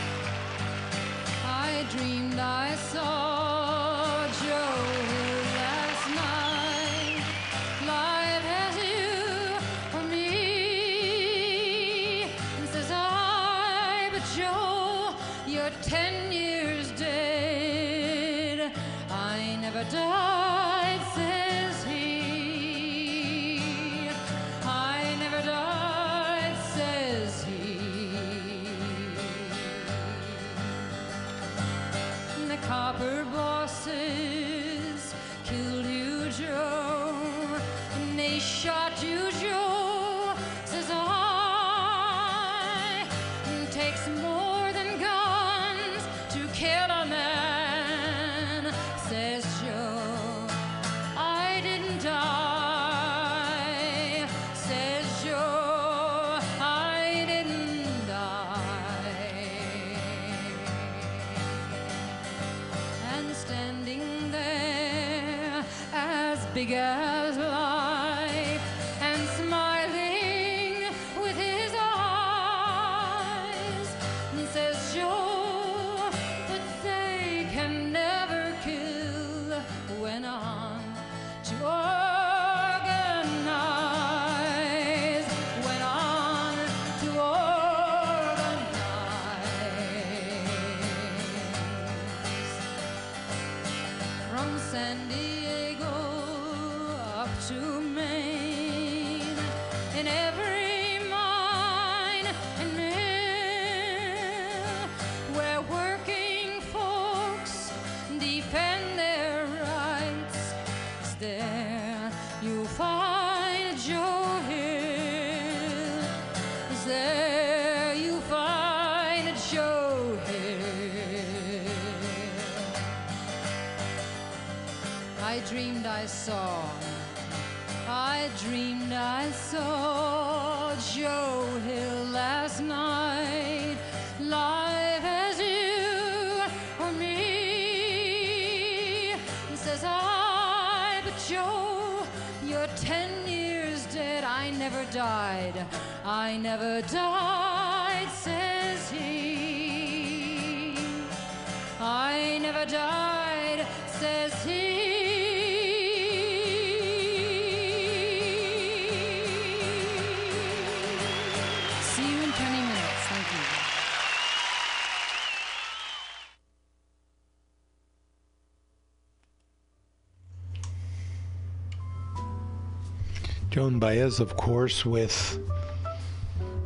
Joan Baez, of course, with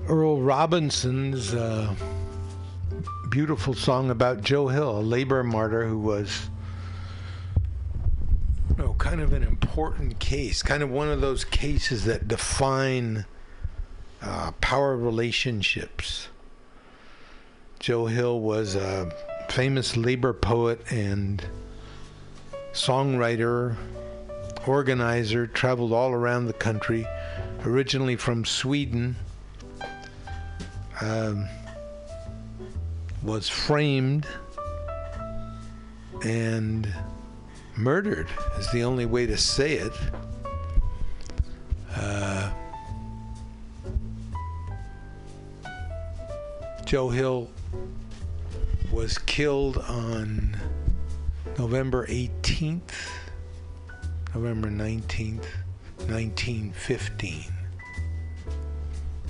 Earl Robinson's uh, beautiful song about Joe Hill, a labor martyr who was you know, kind of an important case, kind of one of those cases that define uh, power relationships. Joe Hill was a famous labor poet and songwriter, organizer, traveled all around the country, originally from Sweden. Um, was framed and murdered, is the only way to say it. Uh, Joe Hill was killed on November 18th, November 19th, 1915.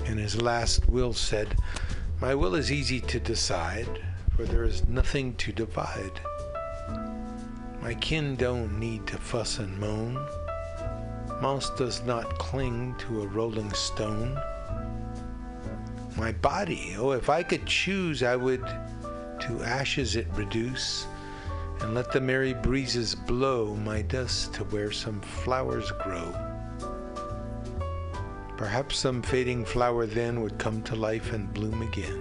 And his last will said, My will is easy to decide, for there is nothing to divide. My kin don't need to fuss and moan. Moss does not cling to a rolling stone. My body, oh, if I could choose, I would to ashes it reduce, and let the merry breezes blow my dust to where some flowers grow. Perhaps some fading flower then would come to life and bloom again.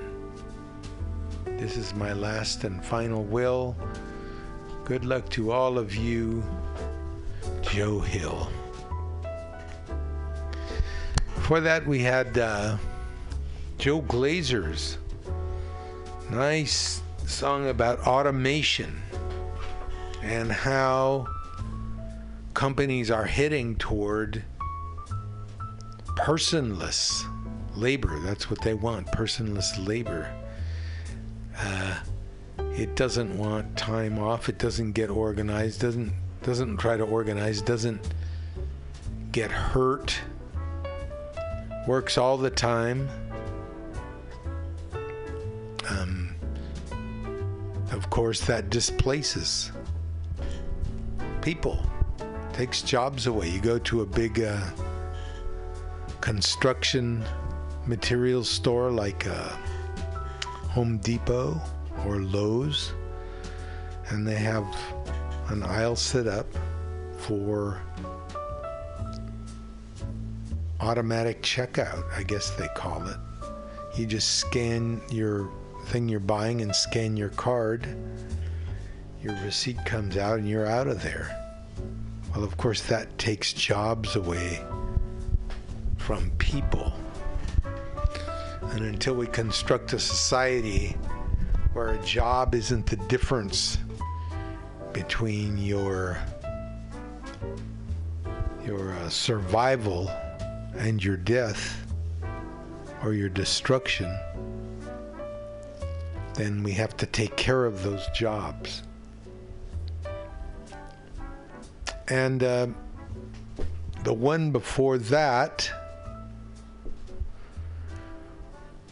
This is my last and final will. Good luck to all of you, Joe Hill. Before that, we had uh, Joe Glazer's nice song about automation and how companies are heading toward personless labor. That's what they want personless labor. Uh, it doesn't want time off. It doesn't get organized. Doesn't doesn't try to organize. Doesn't get hurt. Works all the time. Um, of course, that displaces people, takes jobs away. You go to a big uh, construction materials store like uh, Home Depot or Lowe's, and they have an aisle set up for automatic checkout, I guess they call it. You just scan your thing you're buying and scan your card. Your receipt comes out and you're out of there. Well, of course, that takes jobs away from people. And until we construct a society where a job isn't the difference between your your uh, survival and your death or your destruction, then we have to take care of those jobs. And uh, the one before that,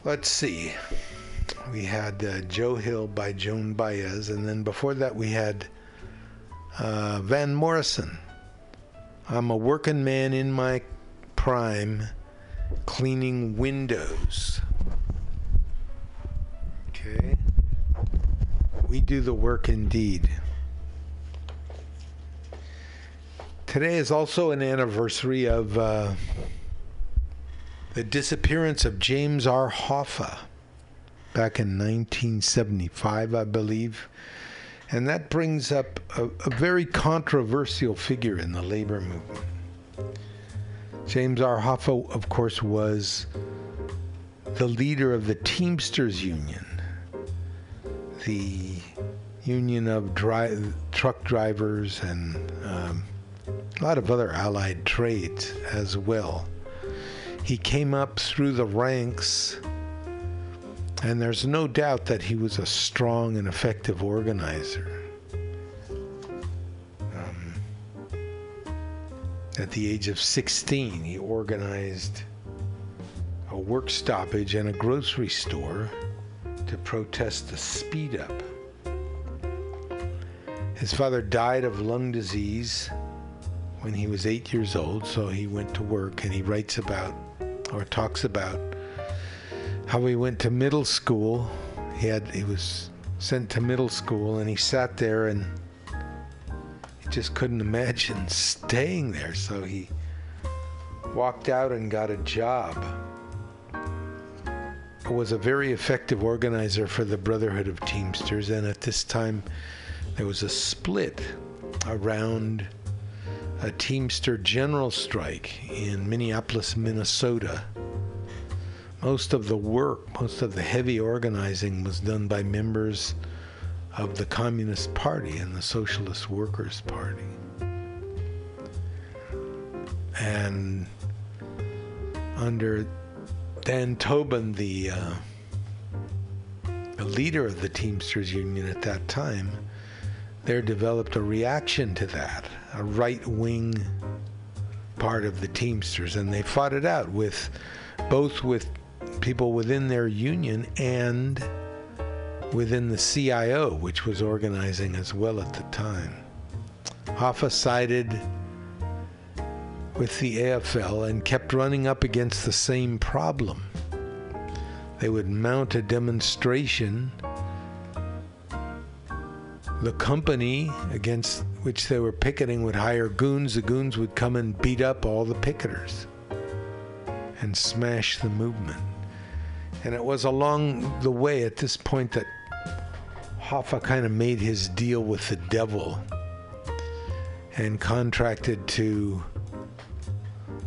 let's see, we had uh, Joe Hill by Joan Baez, and then before that we had uh, Van Morrison. I'm a working man in my prime cleaning windows. Okay. We do the work indeed. Today is also an anniversary of uh, the disappearance of James R. Hoffa back in 1975, I believe. And that brings up a, a very controversial figure in the labor movement. James R. Hoffa, of course, was the leader of the Teamsters Union, the union of truck drivers and um, a lot of other allied trades as well. He came up through the ranks, and there's no doubt that he was a strong and effective organizer. Um, at the age of 16, he organized a work stoppage and a grocery store to protest the speed up. His father died of lung disease when he was eight years old, so he went to work and he writes about or talks about how he went to middle school. He had he was sent to middle school and he sat there and he just couldn't imagine [laughs] staying there, so he walked out and got a job. Was a very effective organizer for the Brotherhood of Teamsters, and at this time there was a split around a Teamster general strike in Minneapolis, Minnesota. Most of the work, most of the heavy organizing was done by members of the Communist Party and the Socialist Workers' Party. And under Dan Tobin, the, uh, the leader of the Teamsters Union at that time, there developed a reaction to that, a right wing part of the Teamsters, and they fought it out with both with people within their union and within the CIO, which was organizing as well at the time. Hoffa sided with the AFL and kept running up against the same problem. They would mount a demonstration the company against which they were picketing would hire goons. The goons would come and beat up all the picketers and smash the movement. And it was along the way at this point that Hoffa kind of made his deal with the devil and contracted to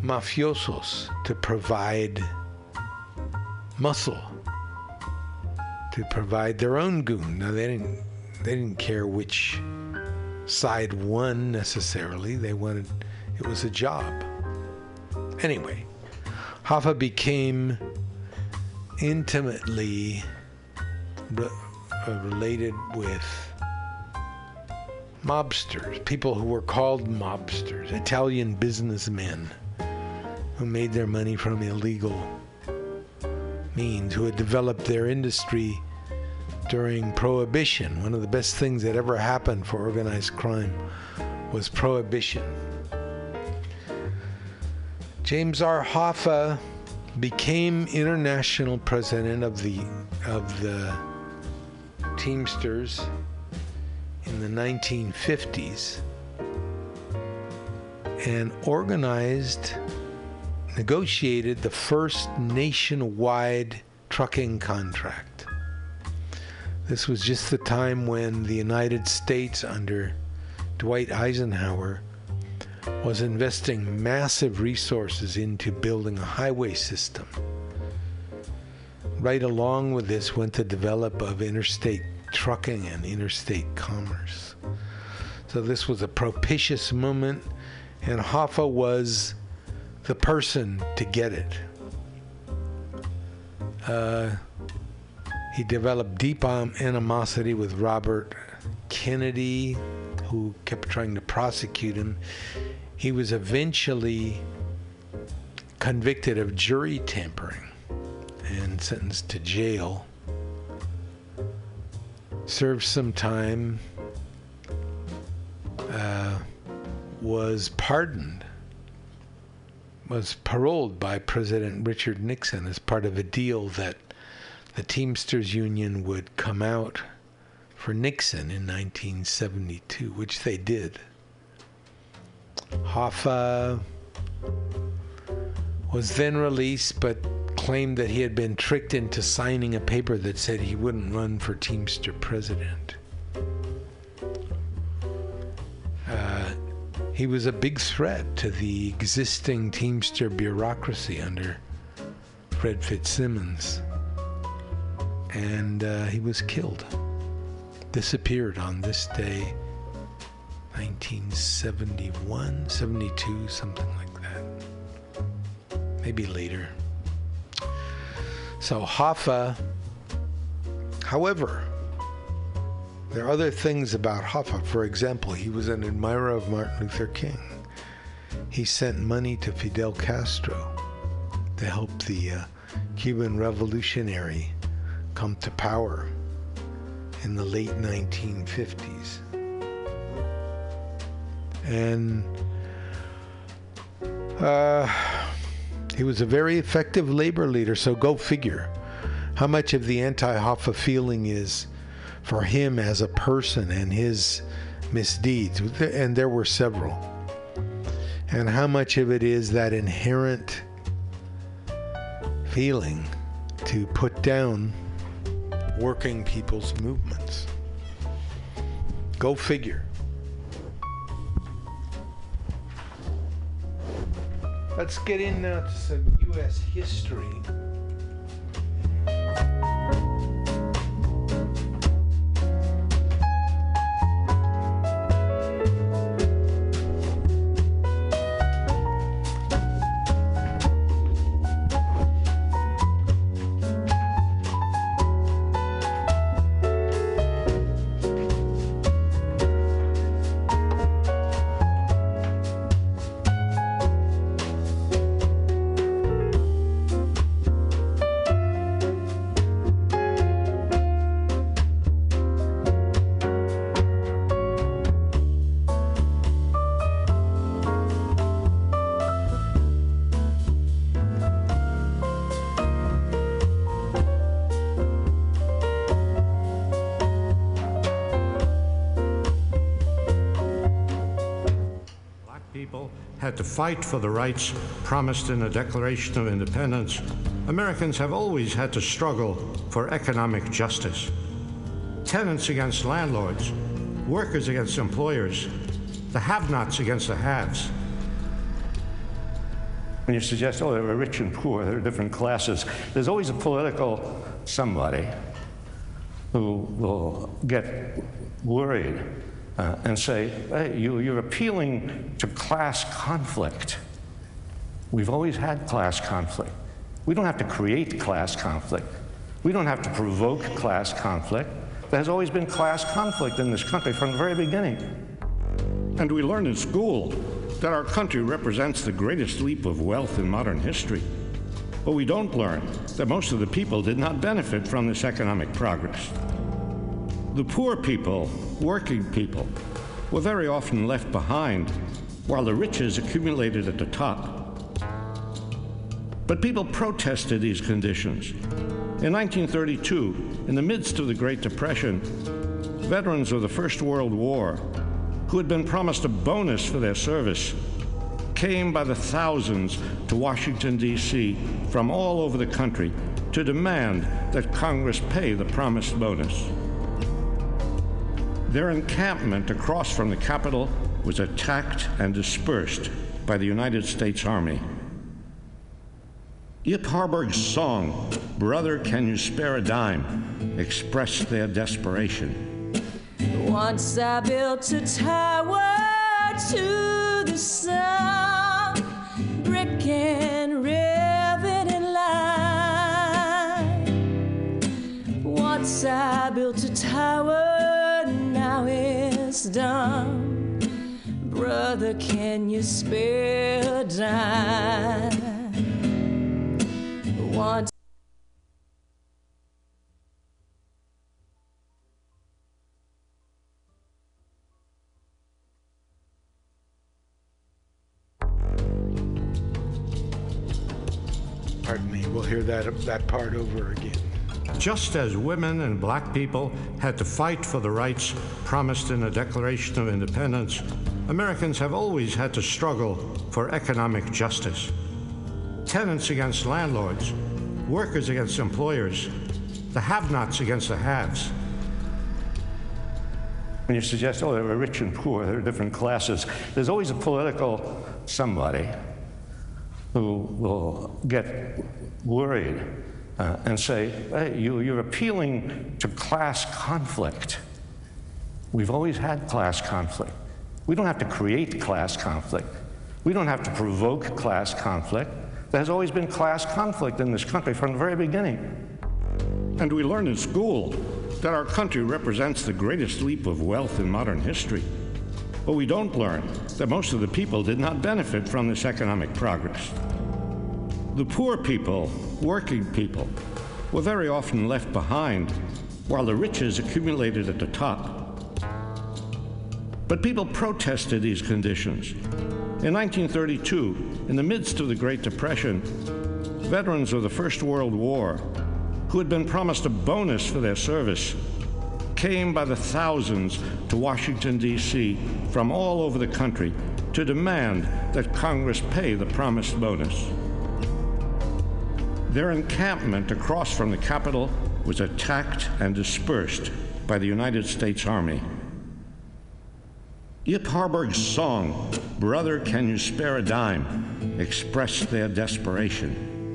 mafiosos to provide muscle, to provide their own goon. Now they didn't they didn't care which side won necessarily. They wanted it was a job. Anyway, Hoffa became intimately re- uh, related with mobsters, people who were called mobsters, Italian businessmen who made their money from illegal means, who had developed their industry during Prohibition. One of the best things that ever happened for organized crime was Prohibition. James R. Hoffa became international president of the of the Teamsters in the 1950s and organized negotiated the first nationwide trucking contract. This was just the time when the United States under Dwight Eisenhower was investing massive resources into building a highway system. Right along with this went the develop of interstate trucking and interstate commerce. So this was a propitious moment, and Hoffa was the person to get it. Uh, he developed deep um, animosity with Robert Kennedy, who kept trying to prosecute him. He was eventually convicted of jury tampering and sentenced to jail. Served some time, uh, was pardoned, was paroled by President Richard Nixon as part of a deal that the Teamsters Union would come out for Nixon in 1972, which they did. Hoffa was then released, but claimed that he had been tricked into signing a paper that said he wouldn't run for Teamster president. Uh, he was a big threat to the existing Teamster bureaucracy under Fred Fitzsimmons. And uh, he was killed. Disappeared on this day, 1971, 72, something like that. Maybe later. So Hoffa, however, there are other things about Hoffa. For example, he was an admirer of Martin Luther King. He sent money to Fidel Castro to help the uh, Cuban revolutionary come to power in the late 1950s. And uh, he was a very effective labor leader, so go figure how much of the anti Hoffa feeling is for him as a person and his misdeeds, and there were several, and how much of it is that inherent feeling to put down working people's movements. Go figure. Let's get in now to some U.S. history. Had to fight for the rights promised in the Declaration of Independence, Americans have always had to struggle for economic justice. tenants against landlords, workers against employers, the have nots against the haves. When you suggest, oh, there are rich and poor, there are different classes, there's always a political somebody who will get worried uh, and say, hey, you, you're appealing to class conflict. We've always had class conflict. We don't have to create class conflict. We don't have to provoke class conflict. There has always been class conflict in this country from the very beginning. And we learn in school that our country represents the greatest leap of wealth in modern history. But we don't learn that most of the people did not benefit from this economic progress. The poor people, working people, were very often left behind while the riches accumulated at the top. But people protested these conditions. In 1932, in the midst of the Great Depression, veterans of the First World War, who had been promised a bonus for their service, came by the thousands to Washington, D.C. from all over the country to demand that Congress pay the promised bonus. Their encampment across from the Capitol was attacked and dispersed by the United States Army. Yip Harburg's song, Brother, Can You Spare a Dime, expressed their desperation. Once I built a tower to the sun, brick and rivet and line. Once I built a tower, it's done. Brother, can you spare a dime? Once Pardon me, we'll hear that, that part over again. Just as women and black people had to fight for the rights promised in the Declaration of Independence, Americans have always had to struggle for economic justice. Tenants against landlords, workers against employers, the have nots against the haves. When you suggest, oh, there are rich and poor, there are different classes, there's always a political somebody who will get worried uh, and say, hey, you, you're appealing to class conflict. We've always had class conflict. We don't have to create class conflict. We don't have to provoke class conflict. There has always been class conflict in this country from the very beginning. And we learn in school that our country represents the greatest leap of wealth in modern history. But we don't learn that most of the people did not benefit from this economic progress. The poor people, working people, were very often left behind while the riches accumulated at the top. But people protested these conditions. In 1932, in the midst of the Great Depression, veterans of the First World War, who had been promised a bonus for their service, came by the thousands to Washington, D.C. from all over the country to demand that Congress pay the promised bonus. Their encampment across from the capital was attacked and dispersed by the United States Army. Yip Harburg's song, Brother, Can You Spare a Dime, expressed their desperation.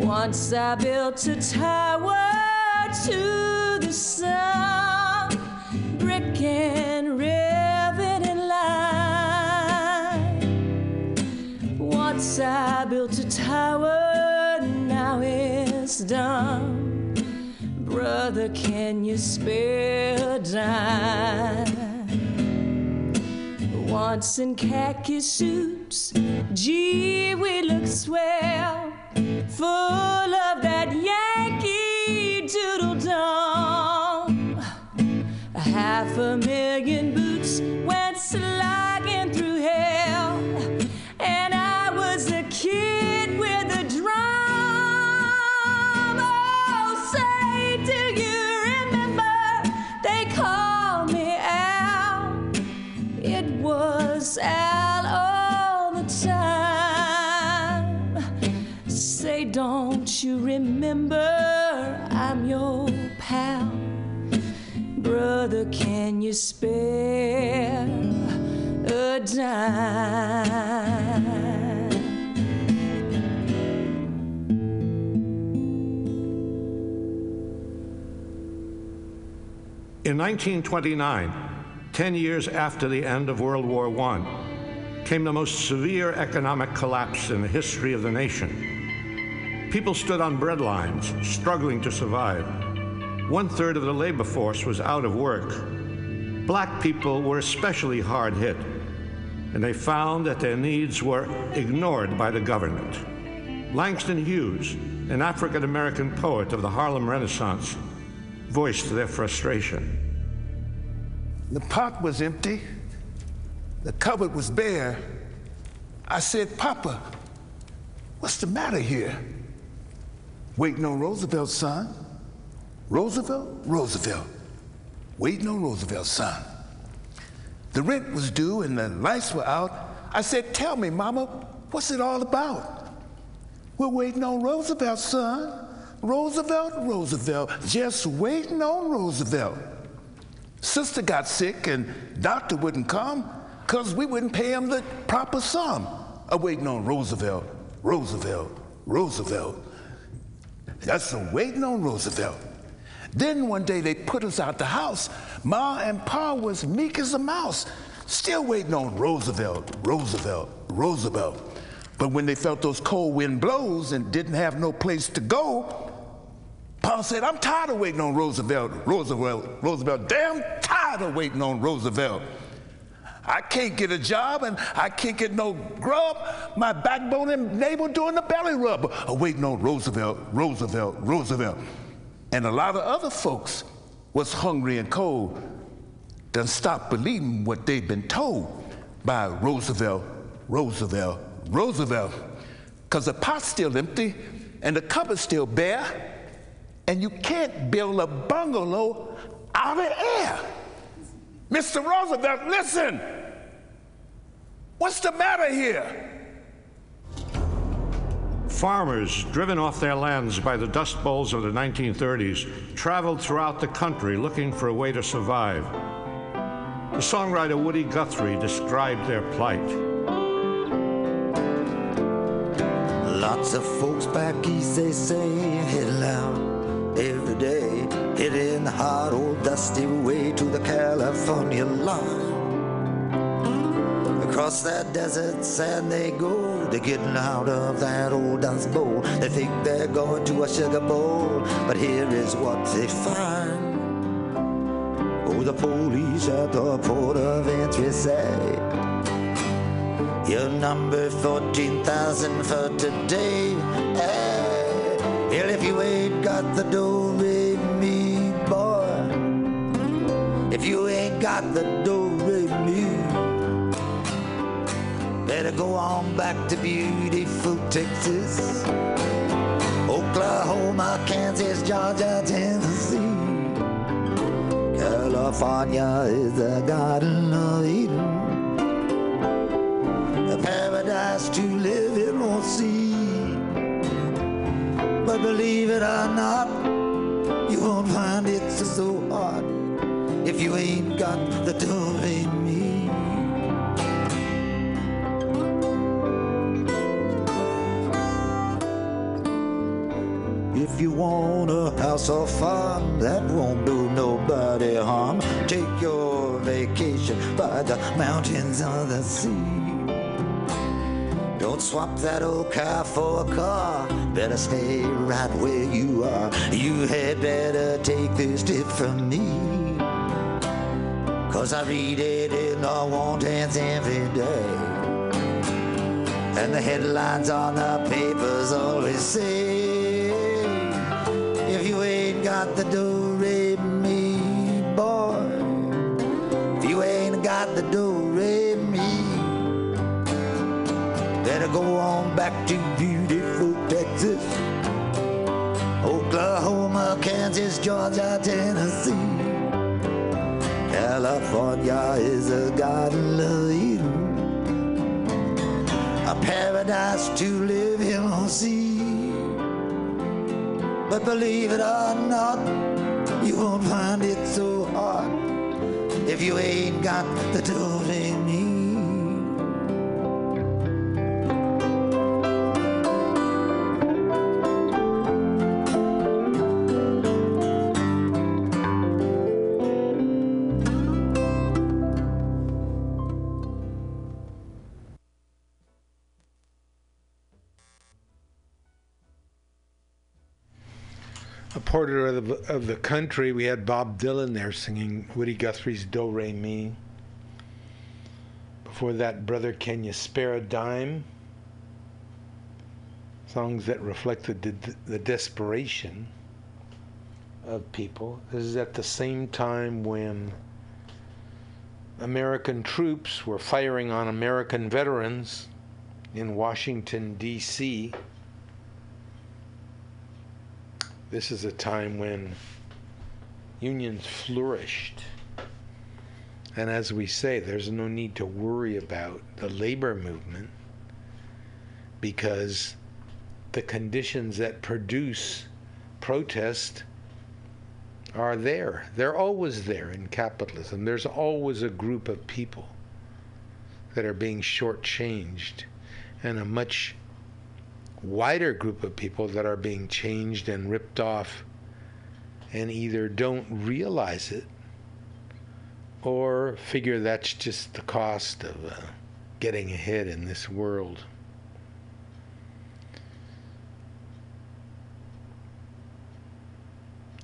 Once I built a tower to the sun, brick and rivet and line. Once I built a tower, it's done. Brother, can you spare a dime? Once in khaki suits, gee, we look swell, full of that Yankee doodle dum. A half a million boots went slogging Al all the time. Say, don't you remember I'm your pal? Brother, can you spare a dime? In 1929, 10 years after the end of World War I, came the most severe economic collapse in the history of the nation. People stood on breadlines, struggling to survive. One third of the labor force was out of work. Black people were especially hard hit, and they found that their needs were ignored by the government. Langston Hughes, an African American poet of the Harlem Renaissance, voiced their frustration. The pot was empty, the cupboard was bare. I said, Papa, what's the matter here? Waiting on Roosevelt, son. Roosevelt? Roosevelt. Waiting on Roosevelt, son. The rent was due and the lights were out. I said, Tell me, Mama, what's it all about? We're waiting on Roosevelt, son. Roosevelt, Roosevelt, just waiting on Roosevelt. Sister got sick and doctor wouldn't come because we wouldn't pay him the proper sum. I'm waiting on Roosevelt, Roosevelt, Roosevelt. That's a waiting on Roosevelt. Then one day they put us out the house. Ma and Pa was meek as a mouse, still waiting on Roosevelt, Roosevelt, Roosevelt. But when they felt those cold wind blows and didn't have no place to go, Paul said, I'm tired of waiting on Roosevelt, Roosevelt, Roosevelt, damn tired of waiting on Roosevelt. I can't get a job and I can't get no grub. My backbone and navel doing the belly rub. Waiting on Roosevelt, Roosevelt, Roosevelt. And a lot of other folks was hungry and cold. Done stopped believing what they'd been told by Roosevelt, Roosevelt, Roosevelt. Because the pot's still empty and the cupboard's still bare and you can't build a bungalow out of air. Mr. Roosevelt, listen. What's the matter here? Farmers, driven off their lands by the Dust Bowls of the 1930s, traveled throughout the country looking for a way to survive. The songwriter Woody Guthrie described their plight. Lots of folks back east, they say, head loud every the hot old dusty way to the California line. Across that desert sand they go, they're getting out of that old dust bowl. They think they're going to a sugar bowl, but here is what they find. Oh, the police at the port of entry say, You're number 14,000 for today. Hell, if you ain't got the do If you ain't got the do re mi, better go on back to beautiful Texas, Oklahoma, Kansas, Georgia, Tennessee. California is the Garden of Eden, a paradise to live in or see. But believe it or not, you won't find it so hard if you ain't got the do re mi. If you want a house or farm that won't do nobody harm, take your vacation by the mountains or the sea. Don't swap that old car for a car. Better stay right where you are. You had better take this tip from me. Cause I read it in the want ads every day. And the headlines on the papers always say, if you ain't got the do mi, boy, if you ain't got the do mi, better go on back to beautiful Texas, Oklahoma, Kansas, Georgia, Tennessee. California is a garden of Eden, a paradise to live in or see. But believe it or not, You won't find it so hard if you ain't got the do of the, of the country. We had Bob Dylan there singing Woody Guthrie's Do Re Mi. Before that, Brother Can You Spare a Dime? Songs that reflect the, the desperation of people. This is at the same time when American troops were firing on American veterans in Washington, D.C. This is a time when unions flourished. And as we say, there's no need to worry about the labor movement because the conditions that produce protest are there. They're always there in capitalism. There's always a group of people that are being shortchanged and a much wider group of people that are being changed and ripped off and either don't realize it or figure that's just the cost of uh, getting ahead in this world.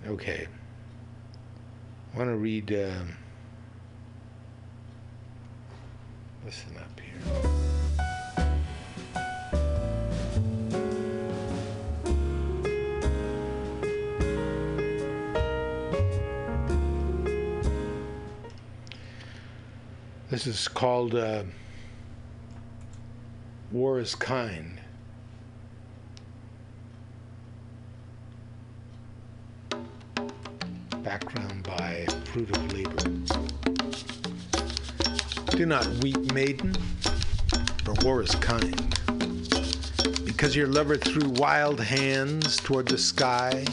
Okay. I want to read. Um, listen up here. This is called uh, War is Kind. Background by Fruit of Labor. Do not weep, maiden, for war is kind. Because your lover threw wild hands toward the sky,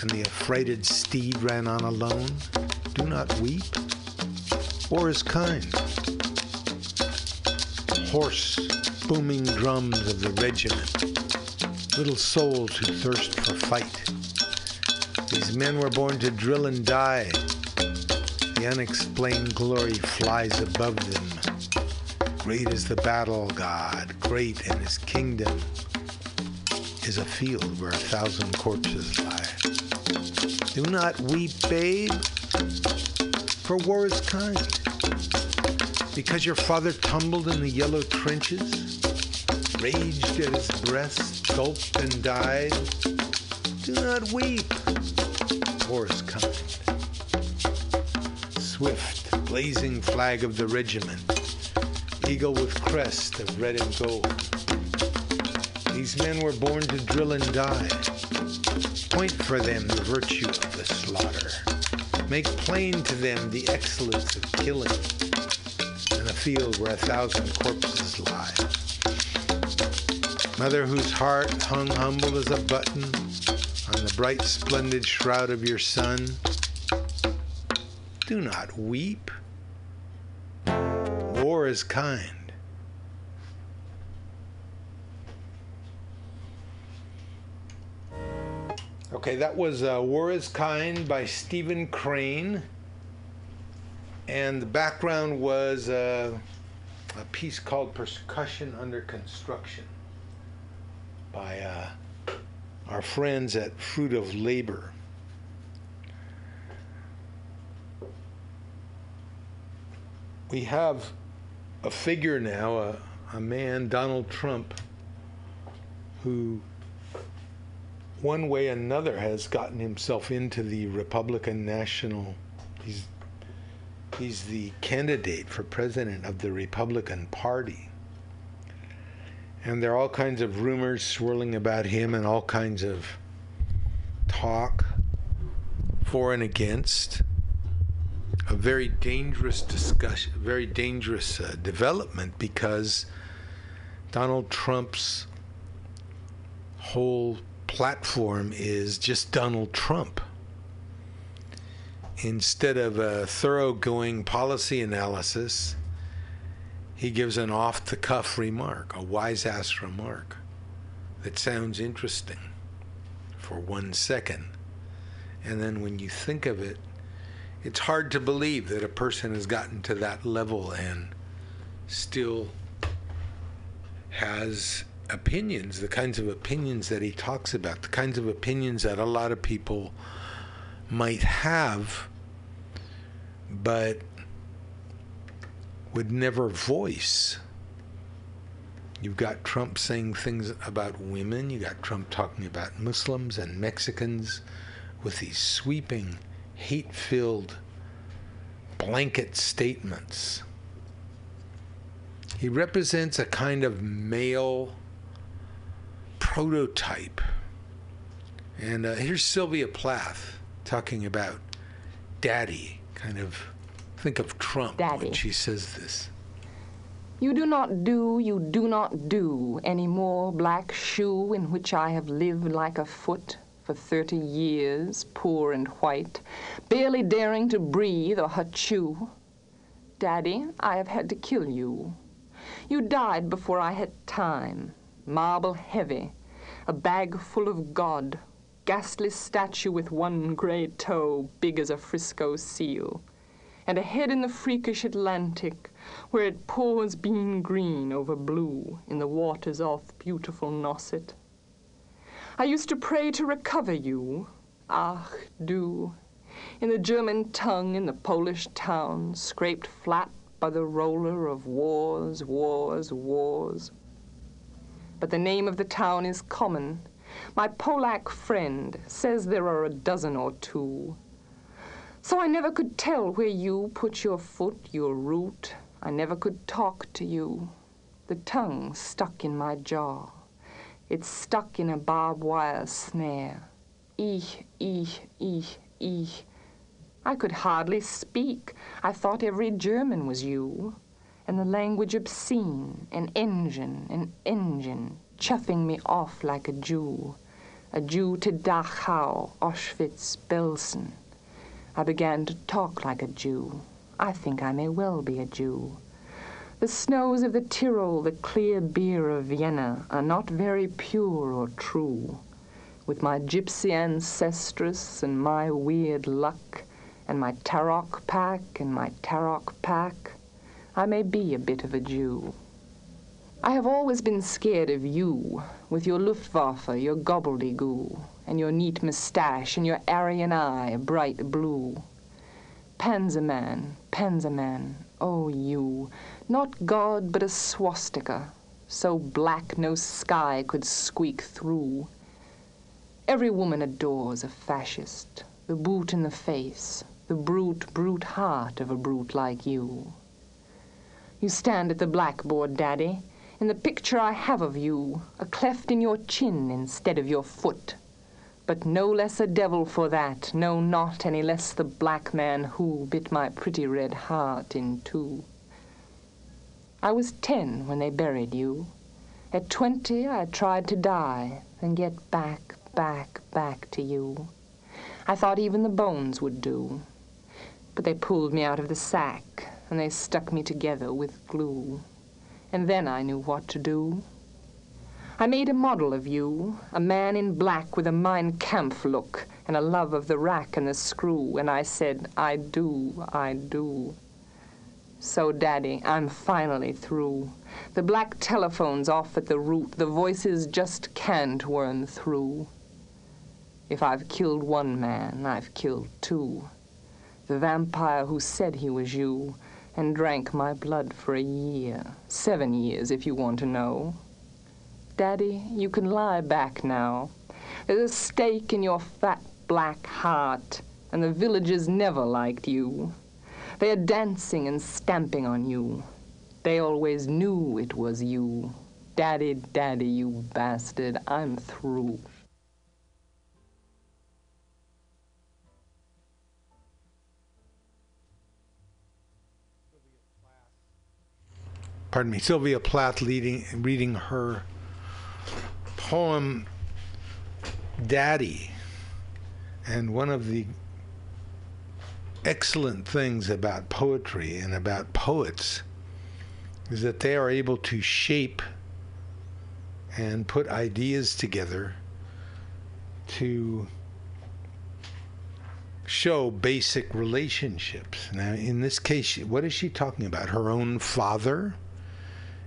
and the affrighted steed ran on alone. Do not weep or is kind. Hoarse, booming drums of the regiment, little souls who thirst for fight. These men were born to drill and die. The unexplained glory flies above them. Great is the battle god, great in his kingdom is a field where a thousand corpses lie. Do not weep, babe, for war is kind. Because your father tumbled in the yellow trenches, raged at his breast, gulped and died. Do not weep, war is kind. Swift, blazing flag of the regiment, eagle with crest of red and gold. These men were born to drill and die. Point for them the virtue of the slaughter. Make plain to them the excellence of killing in a field where a thousand corpses lie. Mother whose heart hung humble as a button on the bright splendid shroud of your son, do not weep. War is kind. Okay, that was uh, War is Kind by Stephen Crane. And the background was uh, a piece called Percussion Under Construction by uh, our friends at Fruit of Labor. We have a figure now, a, a man, Donald Trump, who one way or another has gotten himself into the Republican National. He's he's the candidate for president of the Republican Party. And there are all kinds of rumors swirling about him and all kinds of talk for and against. A very dangerous discussion, very dangerous uh, development because Donald Trump's whole platform is just Donald Trump. instead of a thoroughgoing policy analysis, he gives an off the cuff remark, a wise ass remark that sounds interesting for one second. And then when you think of it, it's hard to believe that a person has gotten to that level and still has opinions, the kinds of opinions that he talks about, the kinds of opinions that a lot of people might have, but would never voice. You've got Trump saying things about women. You got Trump talking about Muslims and Mexicans with these sweeping, hate filled blanket statements. He represents a kind of male prototype. And uh, here's Sylvia Plath talking about daddy, kind of think of Trump Daddy. when she says this. You do not do, you do not do any more black shoe in which I have lived like a foot for thirty years, poor and white, barely daring to breathe or chew. Daddy, I have had to kill you. You died before I had time, marble heavy, a bag full of God, ghastly statue with one gray toe big as a Frisco seal, and a head in the freakish Atlantic, where it pours bean green over blue in the waters off beautiful Nauset. I used to pray to recover you, ach du, in the German tongue in the Polish town, scraped flat by the roller of wars, wars, wars. But the name of the town is common. My Polack friend says there are a dozen or two. So I never could tell where you put your foot, your root. I never could talk to you. The tongue stuck in my jaw. It's stuck in a barbed wire snare. Ich, ich, ich. I could hardly speak. I thought every German was you. And the language obscene, an engine, an engine, chuffing me off like a Jew. A Jew to Dachau, Auschwitz, Belsen. I began to talk like a Jew. I think I may well be a Jew. The snows of the Tyrol, the clear beer of Vienna, are not very pure or true. With my gypsy ancestress and my weird luck, and my Taroc pack and my Taroc pack, I may be a bit of a Jew. I have always been scared of you, with your Luftwaffe, your gobbledygoo, and your neat moustache, and your Aryan eye, bright blue. Panzerman, Panzerman, oh you, not God but a swastika, so black no sky could squeak through. Every woman adores a fascist, the boot in the face, the brute, brute heart of a brute like you. You stand at the blackboard, Daddy, in the picture I have of you, a cleft in your chin instead of your foot. But no less a devil for that, no, not any less the black man who bit my pretty red heart in two. I was ten when they buried you. At twenty I tried to die and get back, back, back to you. I thought even the bones would do. But they pulled me out of the sack and they stuck me together with glue. And then I knew what to do. I made a model of you, a man in black with a Mein Kampf look and a love of the rack and the screw, and I said, I do, I do. So, Daddy, I'm finally through. The black telephone's off at the root. The voices just can't worm through. If I've killed one man, I've killed two. The vampire who said he was you and drank my blood for a year. Seven years, if you want to know. Daddy, you can lie back now. There's a stake in your fat black heart, and the villagers never liked you. They are dancing and stamping on you. They always knew it was you. Daddy, daddy, you bastard, I'm through. Pardon me, Sylvia Plath leading, reading her poem Daddy. And one of the excellent things about poetry and about poets is that they are able to shape and put ideas together to show basic relationships. Now, in this case, what is she talking about? Her own father?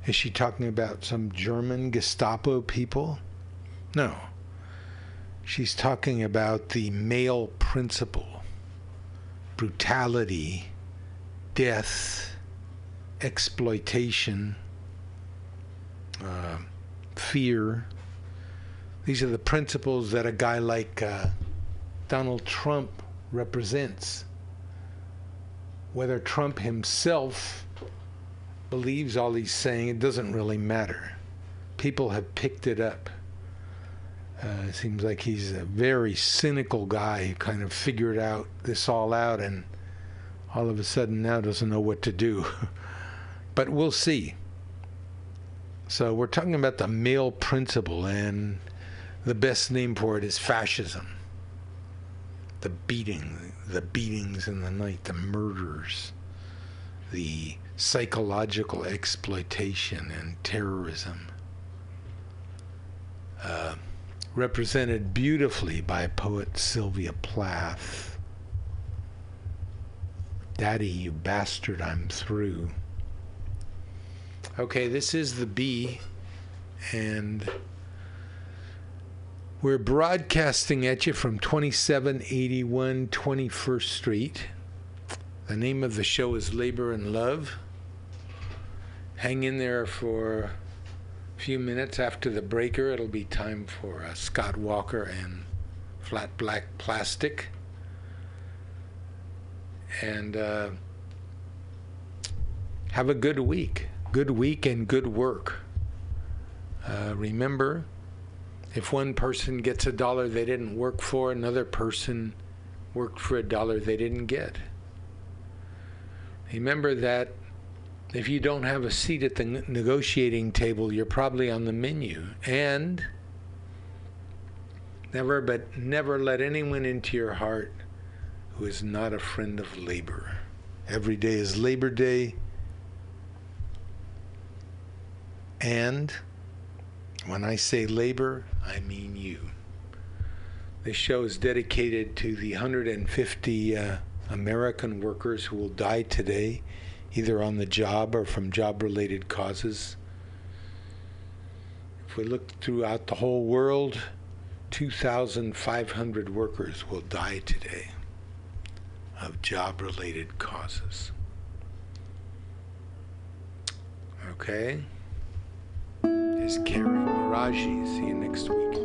Is she talking about some German Gestapo people? No. She's talking about the male principle brutality, death, exploitation, uh, fear. These are the principles that a guy like uh, Donald Trump represents. Whether Trump himself believes all he's saying, it doesn't really matter. People have picked it up. Uh, it seems like he's a very cynical guy who kind of figured out this all out and all of a sudden now doesn't know what to do. [laughs] but we'll see. So we're talking about the male principle, and the best name for it is fascism. The beating, the beatings in the night, the murders, the psychological exploitation and terrorism. Uh, represented beautifully by poet Sylvia Plath. Daddy, you bastard, I'm through. Okay, this is the B, and we're broadcasting at you from 2781 21st Street. The name of the show is Labor and Love. Hang in there for a few minutes after the breaker. It'll be time for uh, Scott Walker and Flat Black Plastic. And uh, have a good week. Good week and good work. Uh, remember, if one person gets a dollar they didn't work for, another person worked for a dollar they didn't get. Remember that if you don't have a seat at the negotiating table, you're probably on the menu. And never, but never let anyone into your heart who is not a friend of labor. Every day is Labor Day. And when I say labor, I mean you. This show is dedicated to the 150 uh, American workers who will die today, either on the job or from job related causes. If we look throughout the whole world, 2,500 workers will die today of job related causes. Okay? Is Karen Maraji. See you next week.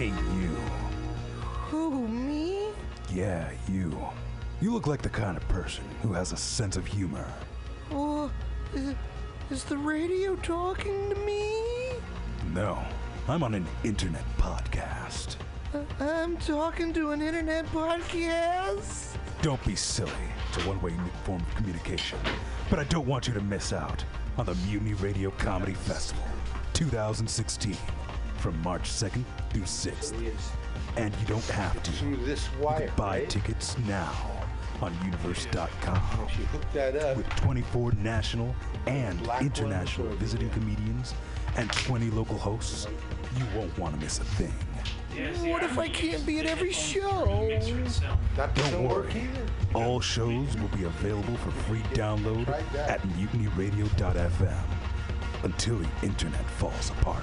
Hey, you. Who, me? Yeah, you. You look like the kind of person who has a sense of humor. Oh, is, is the radio talking to me? No, I'm on an internet podcast. Uh, I'm talking to an internet podcast? Don't be silly. It's a one way form of communication. But I don't want you to miss out on the Mutiny Radio Comedy Festival 2016 from March 2nd through 6th. And you don't have to. Through this You wire, can buy right? tickets now on universe.com. She hooked that up. With 24 national and Black international for- visiting comedians and 20 local hosts, you won't want to miss a thing. What if I can't be at every show? That Don't worry. All shows will be available for free download at mutinyradio.fm until the internet falls apart.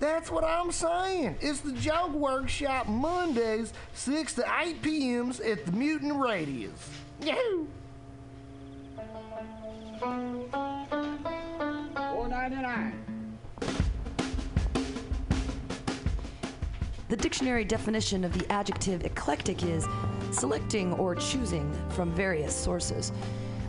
That's what I'm saying. It's the Joke Workshop Mondays, 6 to 8 p.m.s at the Mutant Radius. Yahoo! Four ninety nine. The dictionary definition of the adjective eclectic is selecting or choosing from various sources.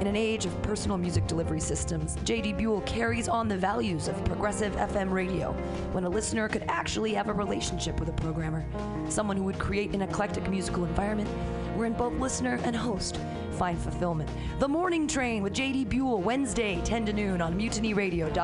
In an age of personal music delivery systems, J.D. Buell carries on the values of progressive FM radio when a listener could actually have a relationship with a programmer, someone who would create an eclectic musical environment wherein both listener and host find fulfillment. The Morning Train with J.D. Buell, Wednesday, 10 to noon on mutinyradio.fm.